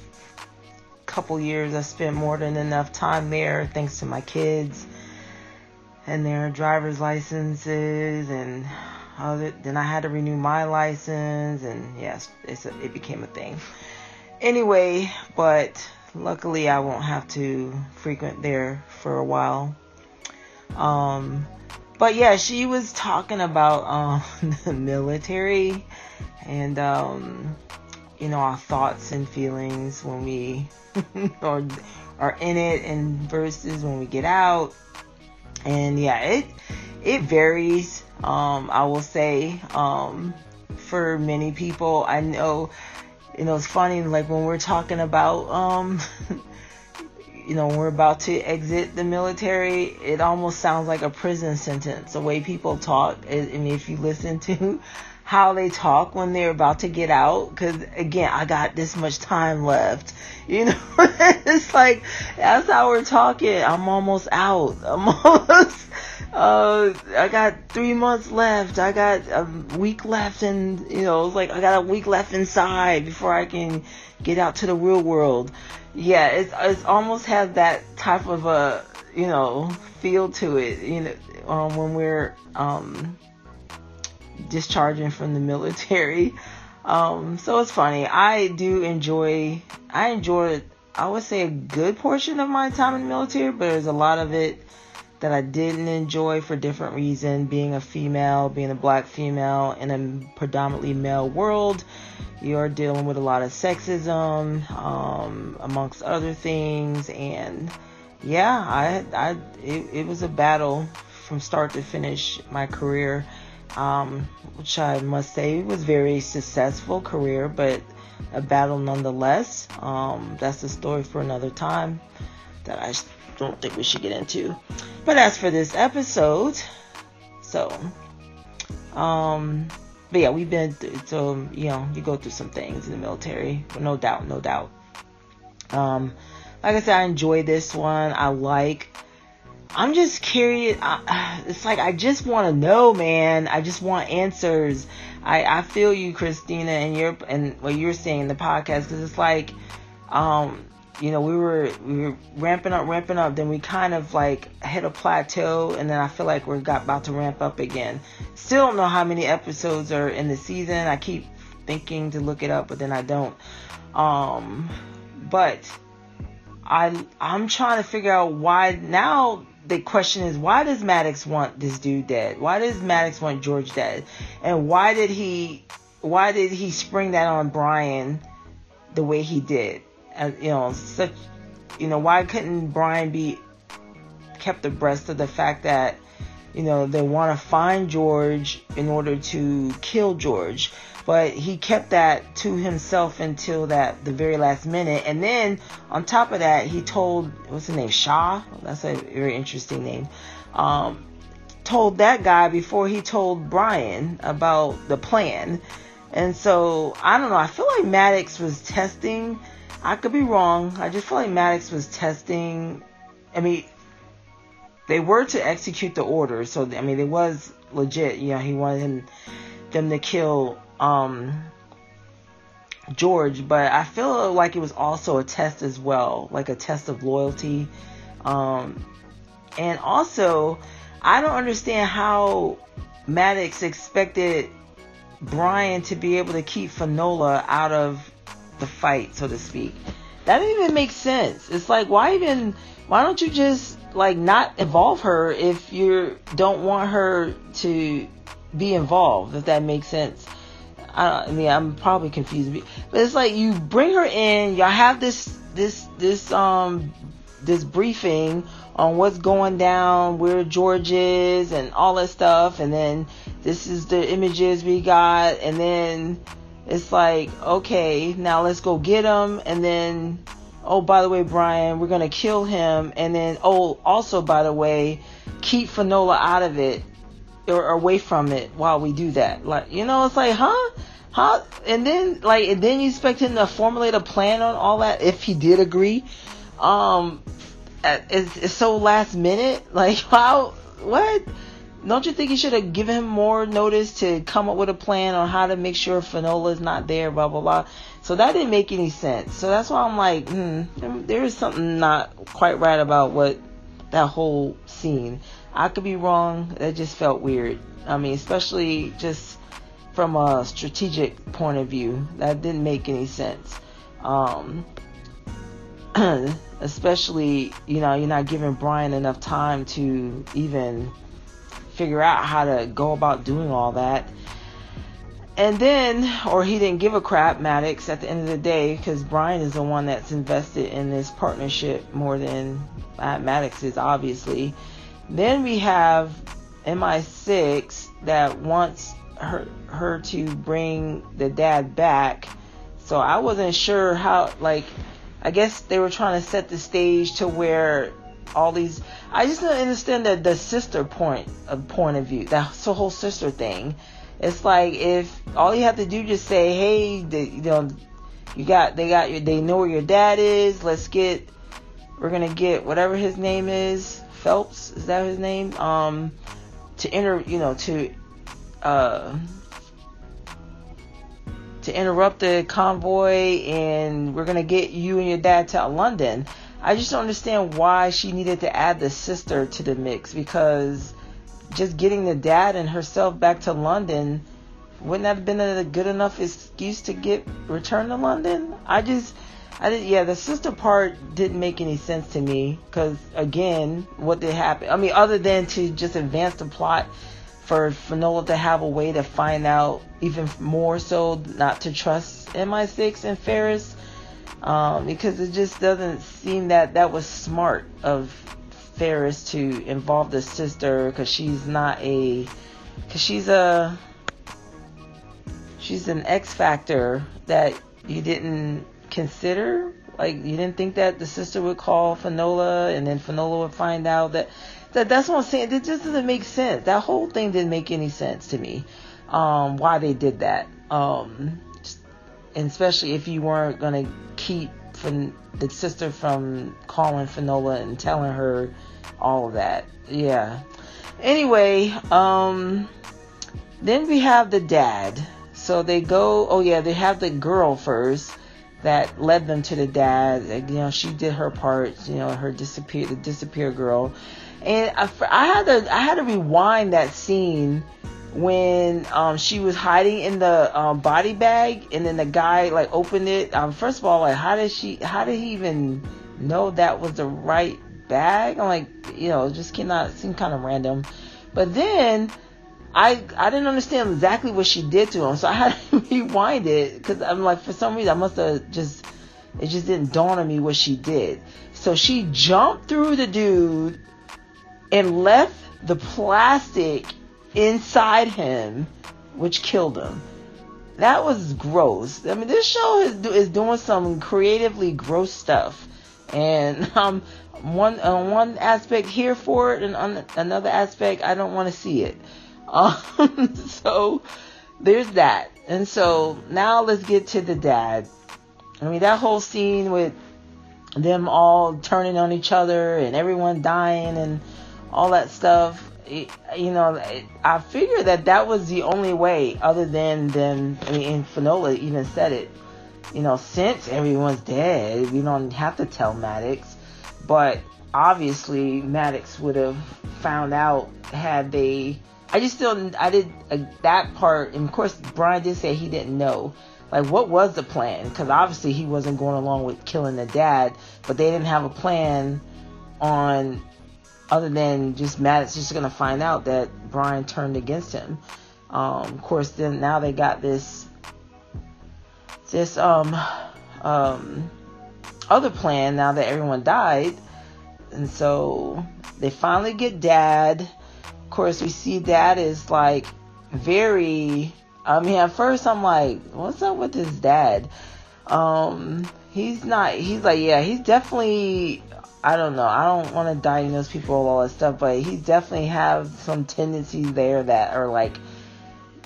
couple years, I spent more than enough time there thanks to my kids and their driver's licenses and other, then I had to renew my license and yes, a, it became a thing. Anyway, but luckily I won't have to frequent there for a while. Um, but yeah, she was talking about um, the military and um, you know our thoughts and feelings when we are are in it and versus when we get out and yeah, it it varies. Um, I will say um, for many people, I know. You know, it's funny. Like when we're talking about, um, you know, we're about to exit the military, it almost sounds like a prison sentence. The way people talk, and if you listen to how they talk when they're about to get out because again i got this much time left. You know it's like that's how we're talking i'm almost out. I'm almost uh i got three months left. I got a week left and you know it's like i got a week left inside before i can get out to the real world. Yeah it's it's almost has that type of a you know feel to it you know um, when we're um discharging from the military. Um, so it's funny. I do enjoy, I enjoy, I would say a good portion of my time in the military, but there's a lot of it that I didn't enjoy for different reasons. Being a female, being a black female in a predominantly male world, you're dealing with a lot of sexism, um, amongst other things. And yeah, I, I, it, it was a battle from start to finish my career um, which I must say was very successful career, but a battle nonetheless. Um, that's a story for another time that I don't think we should get into. But as for this episode, so, um, but yeah, we've been through, so you know you go through some things in the military, no doubt, no doubt. Um, like I said, I enjoy this one. I like I'm just curious. it's like I just want to know, man. I just want answers. I I feel you, Christina, and your and what you're saying in the podcast because it's like, um, you know, we were we were ramping up, ramping up. Then we kind of like hit a plateau, and then I feel like we're got about to ramp up again. Still don't know how many episodes are in the season. I keep thinking to look it up, but then I don't. Um, but I I'm trying to figure out why now the question is why does Maddox want this dude dead? Why does Maddox want George dead? And why did he why did he spring that on Brian the way he did? Uh, you know, such you know, why couldn't Brian be kept abreast of the fact that you know they want to find George in order to kill George? But he kept that to himself until that the very last minute. And then on top of that, he told what's his name, Shaw. That's a very interesting name. Um, told that guy before he told Brian about the plan. And so I don't know. I feel like Maddox was testing. I could be wrong. I just feel like Maddox was testing. I mean, they were to execute the order, so I mean, it was legit. You know, he wanted him them to kill um, George, but I feel like it was also a test as well, like a test of loyalty. Um, and also, I don't understand how Maddox expected Brian to be able to keep Finola out of the fight, so to speak. That didn't even make sense. It's like, why even, why don't you just, like, not involve her if you don't want her to be involved, if that makes sense? I, I mean, I'm probably confused, but it's like you bring her in, y'all have this, this, this, um, this briefing on what's going down, where George is, and all that stuff, and then this is the images we got, and then it's like, okay, now let's go get him, and then, oh, by the way, Brian, we're gonna kill him, and then, oh, also, by the way, keep Finola out of it or away from it while we do that. Like, you know, it's like, huh? Huh? And then, like, and then you expect him to formulate a plan on all that if he did agree. Um, it's, it's so last minute. Like, how? What? Don't you think you should have given him more notice to come up with a plan on how to make sure Finola is not there? Blah blah blah. So that didn't make any sense. So that's why I'm like, hmm, there is something not quite right about what that whole scene. I could be wrong. That just felt weird. I mean, especially just from a strategic point of view, that didn't make any sense. Um, especially, you know, you're not giving Brian enough time to even figure out how to go about doing all that. And then, or he didn't give a crap, Maddox, at the end of the day, because Brian is the one that's invested in this partnership more than uh, Maddox is, obviously. Then we have MI6 that wants her her to bring the dad back. So I wasn't sure how like I guess they were trying to set the stage to where all these I just don't understand the the sister point of point of view. That whole sister thing. It's like if all you have to do just say, "Hey, the, you know, you got they got your they know where your dad is. Let's get we're going to get whatever his name is, Phelps, is that his name? Um to enter, you know, to uh to interrupt the convoy and we're gonna get you and your dad to London. I just don't understand why she needed to add the sister to the mix because just getting the dad and herself back to London wouldn't that have been a good enough excuse to get return to London? I just I did yeah, the sister part didn't make any sense to me because again, what did happen? I mean, other than to just advance the plot for Finola to have a way to find out even more so not to trust MI6 and Ferris um, because it just doesn't seem that that was smart of Ferris to involve the sister because she's not a because she's a she's an X factor that you didn't consider like you didn't think that the sister would call Finola and then Finola would find out that that that's what I'm saying. It just doesn't make sense. That whole thing didn't make any sense to me. Um, why they did that. Um, and especially if you weren't gonna keep from the sister from calling Finola and telling her all of that. Yeah. Anyway, um, then we have the dad. So they go. Oh yeah, they have the girl first that led them to the dad. You know, she did her part. You know, her disappear the disappear girl and I, I had to I had to rewind that scene when um, she was hiding in the um, body bag, and then the guy like opened it. Um, first of all, like how did she? How did he even know that was the right bag? I'm like, you know, just cannot seem kind of random. But then I I didn't understand exactly what she did to him, so I had to rewind it because I'm like, for some reason, I must have just it just didn't dawn on me what she did. So she jumped through the dude and left the plastic inside him, which killed him. that was gross. I mean, this show is is doing some creatively gross stuff, and um, one on uh, one aspect here for it, and on another aspect I don't want to see it. Um, so there's that, and so now let's get to the dad. I mean, that whole scene with them all turning on each other and everyone dying and all that stuff you know, I figured that that was the only way, other than them. I mean, and Finola even said it. You know, since everyone's dead, we don't have to tell Maddox. But obviously, Maddox would have found out had they. I just still, I did uh, that part, and of course, Bryan did say he didn't know. Like, what was the plan? Because obviously, he wasn't going along with killing the dad, but they didn't have a plan on other than just Maddox just gonna find out that Bryan turned against him. Um, of course, then now they got this this um um other plan now that everyone died, and so they finally get Dad. Course, we see that is like very. I mean, at first I'm like, what's up with his dad? Um, he's not. He's like, yeah, he's definitely I don't know. I don't want to diagnose people with all that stuff, but he definitely have some tendencies there that are like,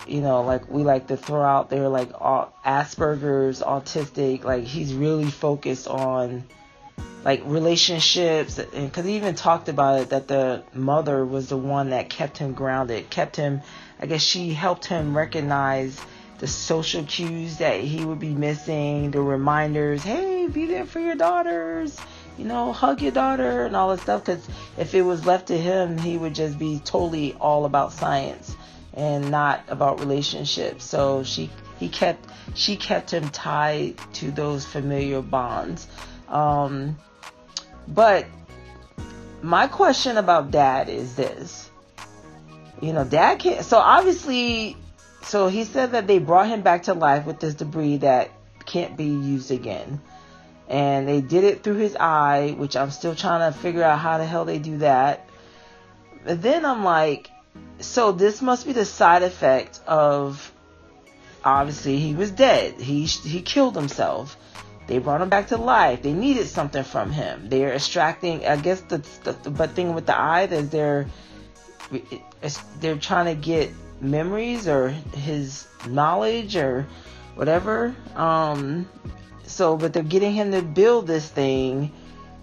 you know, like we like to throw out there, like Asperger's, autistic. Like he's really focused on like relationships, because he even talked about it that the mother was the one that kept him grounded, kept him. I guess she helped him recognize the social cues that he would be missing, the reminders. Hey, be there for your daughters you know, hug your daughter and all that stuff. Because if it was left to him, he would just be totally all about science and not about relationships. So she, he kept, she kept him tied to those familiar bonds. Um, but my question about dad is this. You know, dad can't. So obviously, so he said that they brought him back to life with this debris that can't be used again and they did it through his eye, which I'm still trying to figure out how the hell they do that. But then I'm like, so this must be the side effect of obviously he was dead. He he killed himself. They brought him back to life. They needed something from him. They're extracting. I guess the, the, but thing with the eye is they're they're trying to get memories or his knowledge or whatever. Um, so, but they're getting him to build this thing.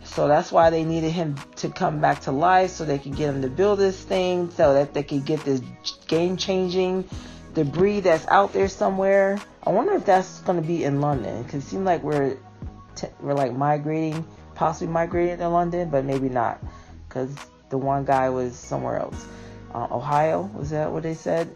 So that's why they needed him to come back to life so they could get him to build this thing so that they could get this game changing debris that's out there somewhere. I wonder if that's going to be in London it seems like we're t- we're like migrating, possibly migrating to London, but maybe not because the one guy was somewhere else. Uh, Ohio was that what they said?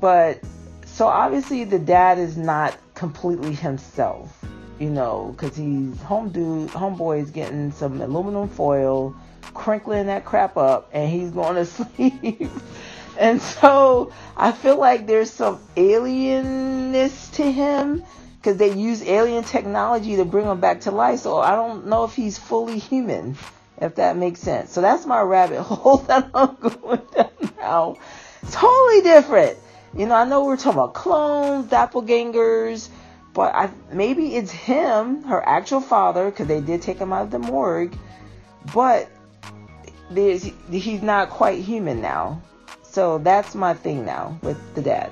But so obviously the dad is not completely himself, you know, because he's home dude, homeboy is getting some aluminum foil, crinkling that crap up, and he's going to sleep. And so I feel like there's some alienness to him because they use alien technology to bring him back to life. So I don't know if he's fully human, if that makes sense. So that's my rabbit hole that I'm going down now. Totally different. You know, I know we're talking about clones, doppelgangers, but I maybe it's him, her actual father, because they did take him out of the morgue, but he's not quite human now. So that's my thing now with the dad.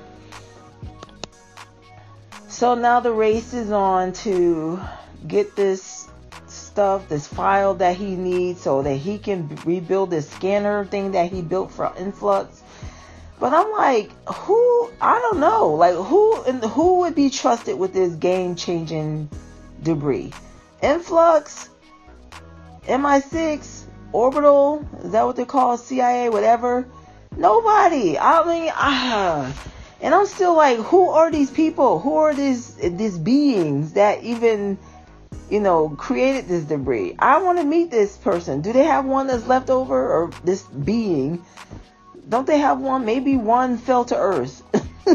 So now the race is on to get this stuff, this file that he needs so that he can rebuild this scanner thing that he built for Influx but I'm like, who? I don't know. Like who? And who would be trusted with this game-changing debris? Influx, MI6, Orbital. Is that what they call CIA? Whatever. Nobody. I mean, ah. And I'm still like, who are these people? Who are these these beings that even, you know, created this debris? I want to meet this person. Do they have one that's left over, or this being don't they have one? Maybe one fell to earth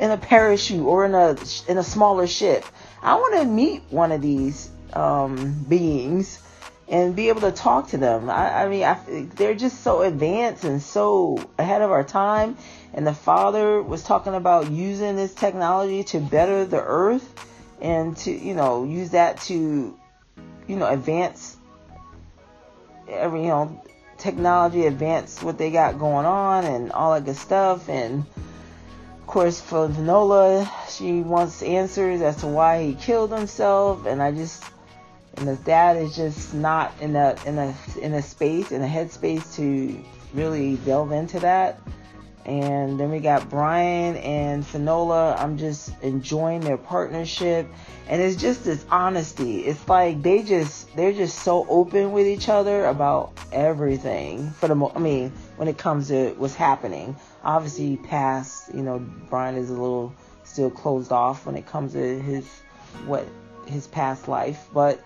in a parachute or in a in a smaller ship. I want to meet one of these um, beings and be able to talk to them. I, I mean, I, they're just so advanced and so ahead of our time. And the father was talking about using this technology to better the earth and to, you know, use that to, you know, advance every, you know, technology, advance what they got going on and all that good stuff. And of course, for Finola, she wants answers as to why he killed himself. And I just, and his dad is just not in a in a in a space in a headspace to really delve into that. And then we got Bryan and Finola. I'm just enjoying their partnership, and it's just this honesty. It's like they just they're just so open with each other about everything. For the mo- I mean, when it comes to what's happening, obviously past you know Bryan is a little still closed off when it comes to his what his past life, but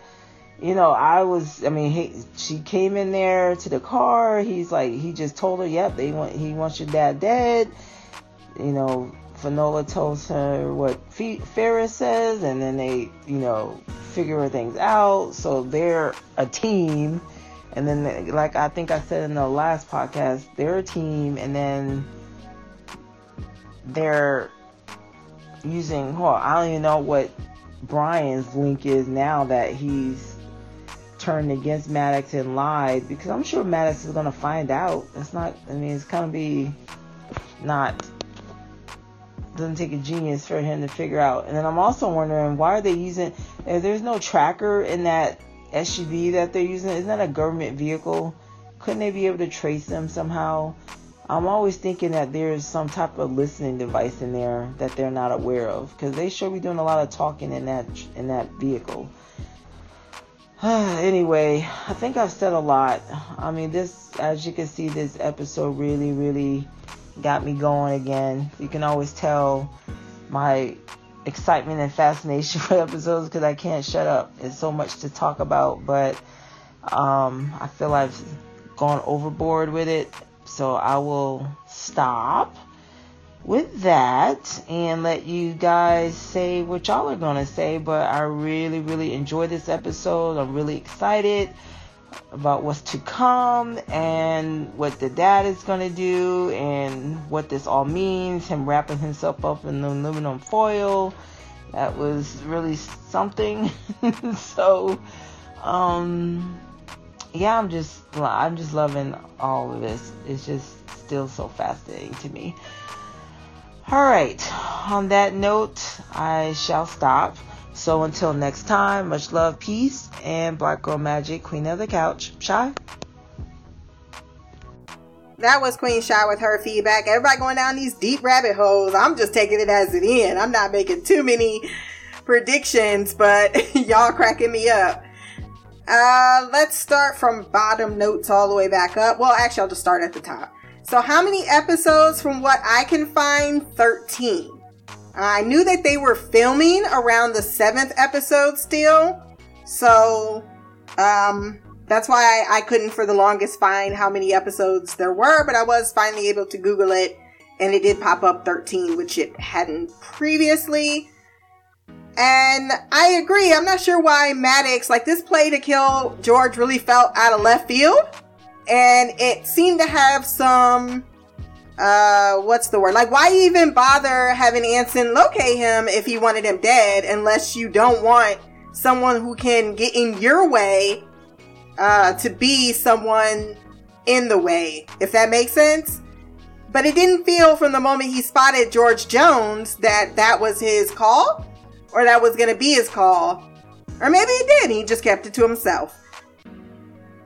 you know, I was, I mean, he, she came in there to the car. He's like, he just told her, yep, they want, he wants your dad dead. You know, Finola tells her what Ferris says, and then they, you know, figure things out. So they're a team. And then, like I think I said in the last podcast, they're a team, and then they're using, well, I don't even know what Bryan's link is now that he's turned against Maddox and lied because I'm sure Maddox is to find out. It's not, I mean, it's to be not, doesn't take a genius for him to figure out. And then I'm also wondering why are they using, there's no tracker in that SUV that they're using, isn't that a government vehicle? Couldn't they be able to trace them somehow? I'm always thinking that there's some type of listening device in there that they're not aware of because they sure be doing a lot of talking in that in that vehicle. Anyway, I think I've said a lot. I mean, this, as you can see, this episode really, really got me going again. You can always tell my excitement and fascination for episodes because I can't shut up. There's so much to talk about, but um, I feel I've gone overboard with it. So I will stop with that and let you guys say what y'all are going to say. But I really, really enjoy this episode. I'm really excited about what's to come and what the dad is going to do and what this all means. Him wrapping himself up in the aluminum foil. That was really something. so, um, yeah, I'm just, I'm just loving all of this. It's just still so fascinating to me. All right, on that note, I shall stop. So until next time, much love, peace, and Black Girl Magic, Queen of the Couch. Shy? That was Queen Shy with her feedback. Everybody going down these deep rabbit holes. I'm just taking it as it in. I'm not making too many predictions, but y'all cracking me up. Uh, let's start from bottom notes all the way back up. Well, actually, I'll just start at the top. So, how many episodes from what I can find? 13. I knew that they were filming around the seventh episode still. So, um, that's why I, I couldn't for the longest find how many episodes there were, but I was finally able to Google it and it did pop up 13, which it hadn't previously. And I agree. I'm not sure why Maddox, like this play to kill George, really felt out of left field and it seemed to have some uh what's the word? Like why even bother having anson locate him if he wanted him dead unless you don't want someone who can get in your way uh to be someone in the way if that makes sense? But it didn't feel from the moment he spotted george jones that that was his call or that was gonna be his call. Or maybe he did he just kept it to himself.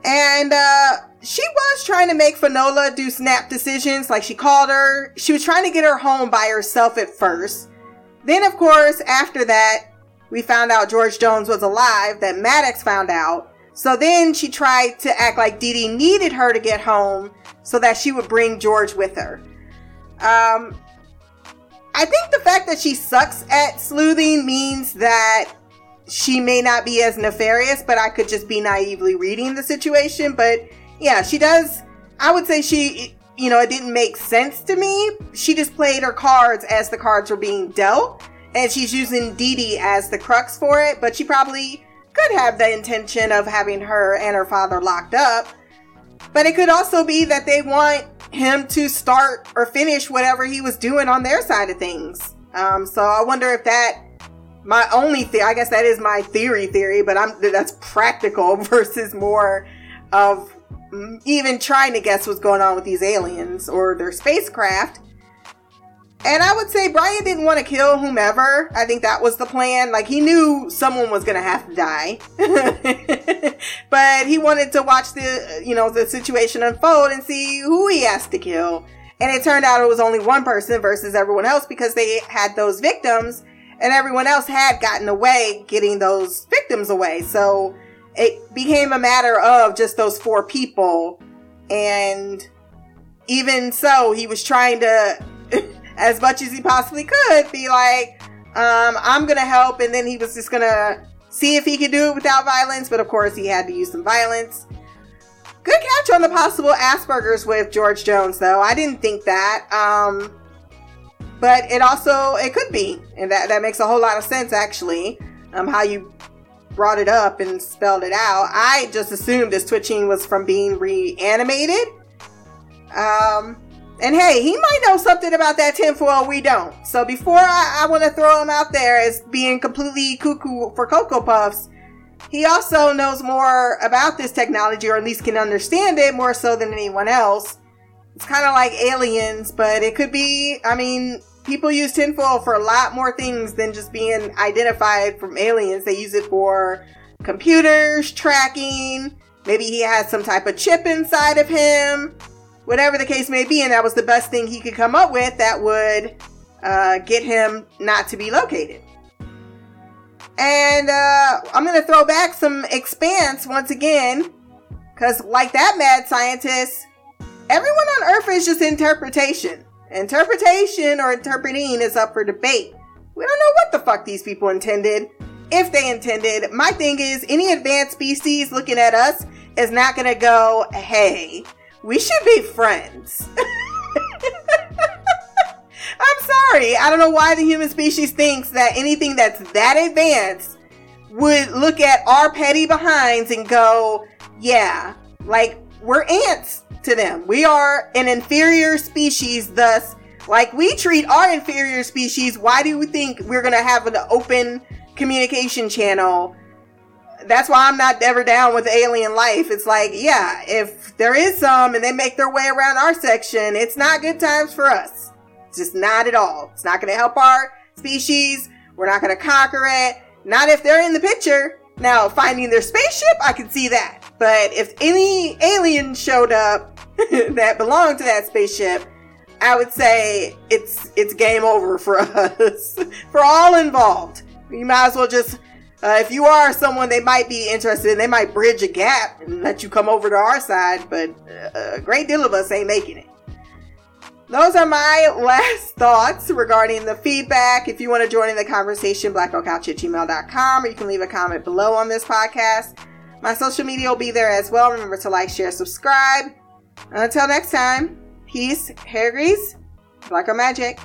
And uh she was trying to make Finola do snap decisions. Like she called her. She was trying to get her home by herself at first. Then, of course, after that, we found out George Jones was alive, that Maddox found out. So then she tried to act like Dee Dee needed her to get home so that she would bring George with her. Um, I think the fact that she sucks at sleuthing means that she may not be as nefarious, but I could just be naively reading the situation. But yeah, she does. I would say she, you know, it didn't make sense to me. She just played her cards as the cards were being dealt, and she's using Dee Dee as the crux for it. But she probably could have the intention of having her and her father locked up. But it could also be that they want him to start or finish whatever he was doing on their side of things. Um, so I wonder if that my only I guess that is my theory theory, but I'm that's practical versus more of Mm, even trying to guess what's going on with these aliens or their spacecraft. And I would say Bryan didn't want to kill whomever. I think that was the plan. Like he knew someone was going to have to die. but he wanted to watch the, you know, the situation unfold and see who he has to kill. And it turned out it was only one person versus everyone else because they had those victims and everyone else had gotten away getting those victims away. So it became a matter of just those four people. And even so, he was trying to as much as he possibly could, be like, um, I'm gonna help, and then he was just gonna see if he could do it without violence, but of course he had to use some violence. Good catch on the possible Asperger's with George Jones, though. I didn't think that. Um, but it also it could be, and that that makes a whole lot of sense actually. Um, how you brought it up and spelled it out. I just assumed this twitching was from being reanimated. Um, and hey, he might know something about that tinfoil we don't. So before I, I want to throw him out there as being completely cuckoo for Cocoa Puffs, he also knows more about this technology, or at least can understand it more so than anyone else. It's kind of like aliens, but it could be, I mean, people use tinfoil for a lot more things than just being identified from aliens. They use it for computers, tracking. Maybe he has some type of chip inside of him whatever the case may be, and that was the best thing he could come up with that would uh, get him not to be located. And uh, I'm going to throw back some expanse once again, because like that mad scientist, everyone on Earth is just interpretation. Interpretation or interpreting is up for debate. We don't know what the fuck these people intended. If they intended, my thing is any advanced species looking at us is not to go, hey, we should be friends. I'm sorry. I don't know why the human species thinks that anything that's that advanced would look at our petty behinds and go, yeah, like we're ants to them. We are an inferior species, thus, like we treat our inferior species. Why do we think we're going to have an open communication channel that's why I'm not ever down with alien life. It's like, yeah, if there is some and they make their way around our section, it's not good times for us. It's just not at all. It's not going to help our species. We're not going to conquer it. Not if they're in the picture. Now, finding their spaceship, I can see that. But if any alien showed up that belong to that spaceship, I would say it's it's game over for us, for all involved. You might as well just uh, if you are someone they might be interested in, they might bridge a gap and let you come over to our side, but uh, a great deal of us ain't making it. Those are my last thoughts regarding the feedback. If you want to join in the conversation, blackgirlcouch at gmail.com, or you can leave a comment below on this podcast. My social media will be there as well. Remember to like, share, subscribe. Until next time, peace, hair grease, black girl magic.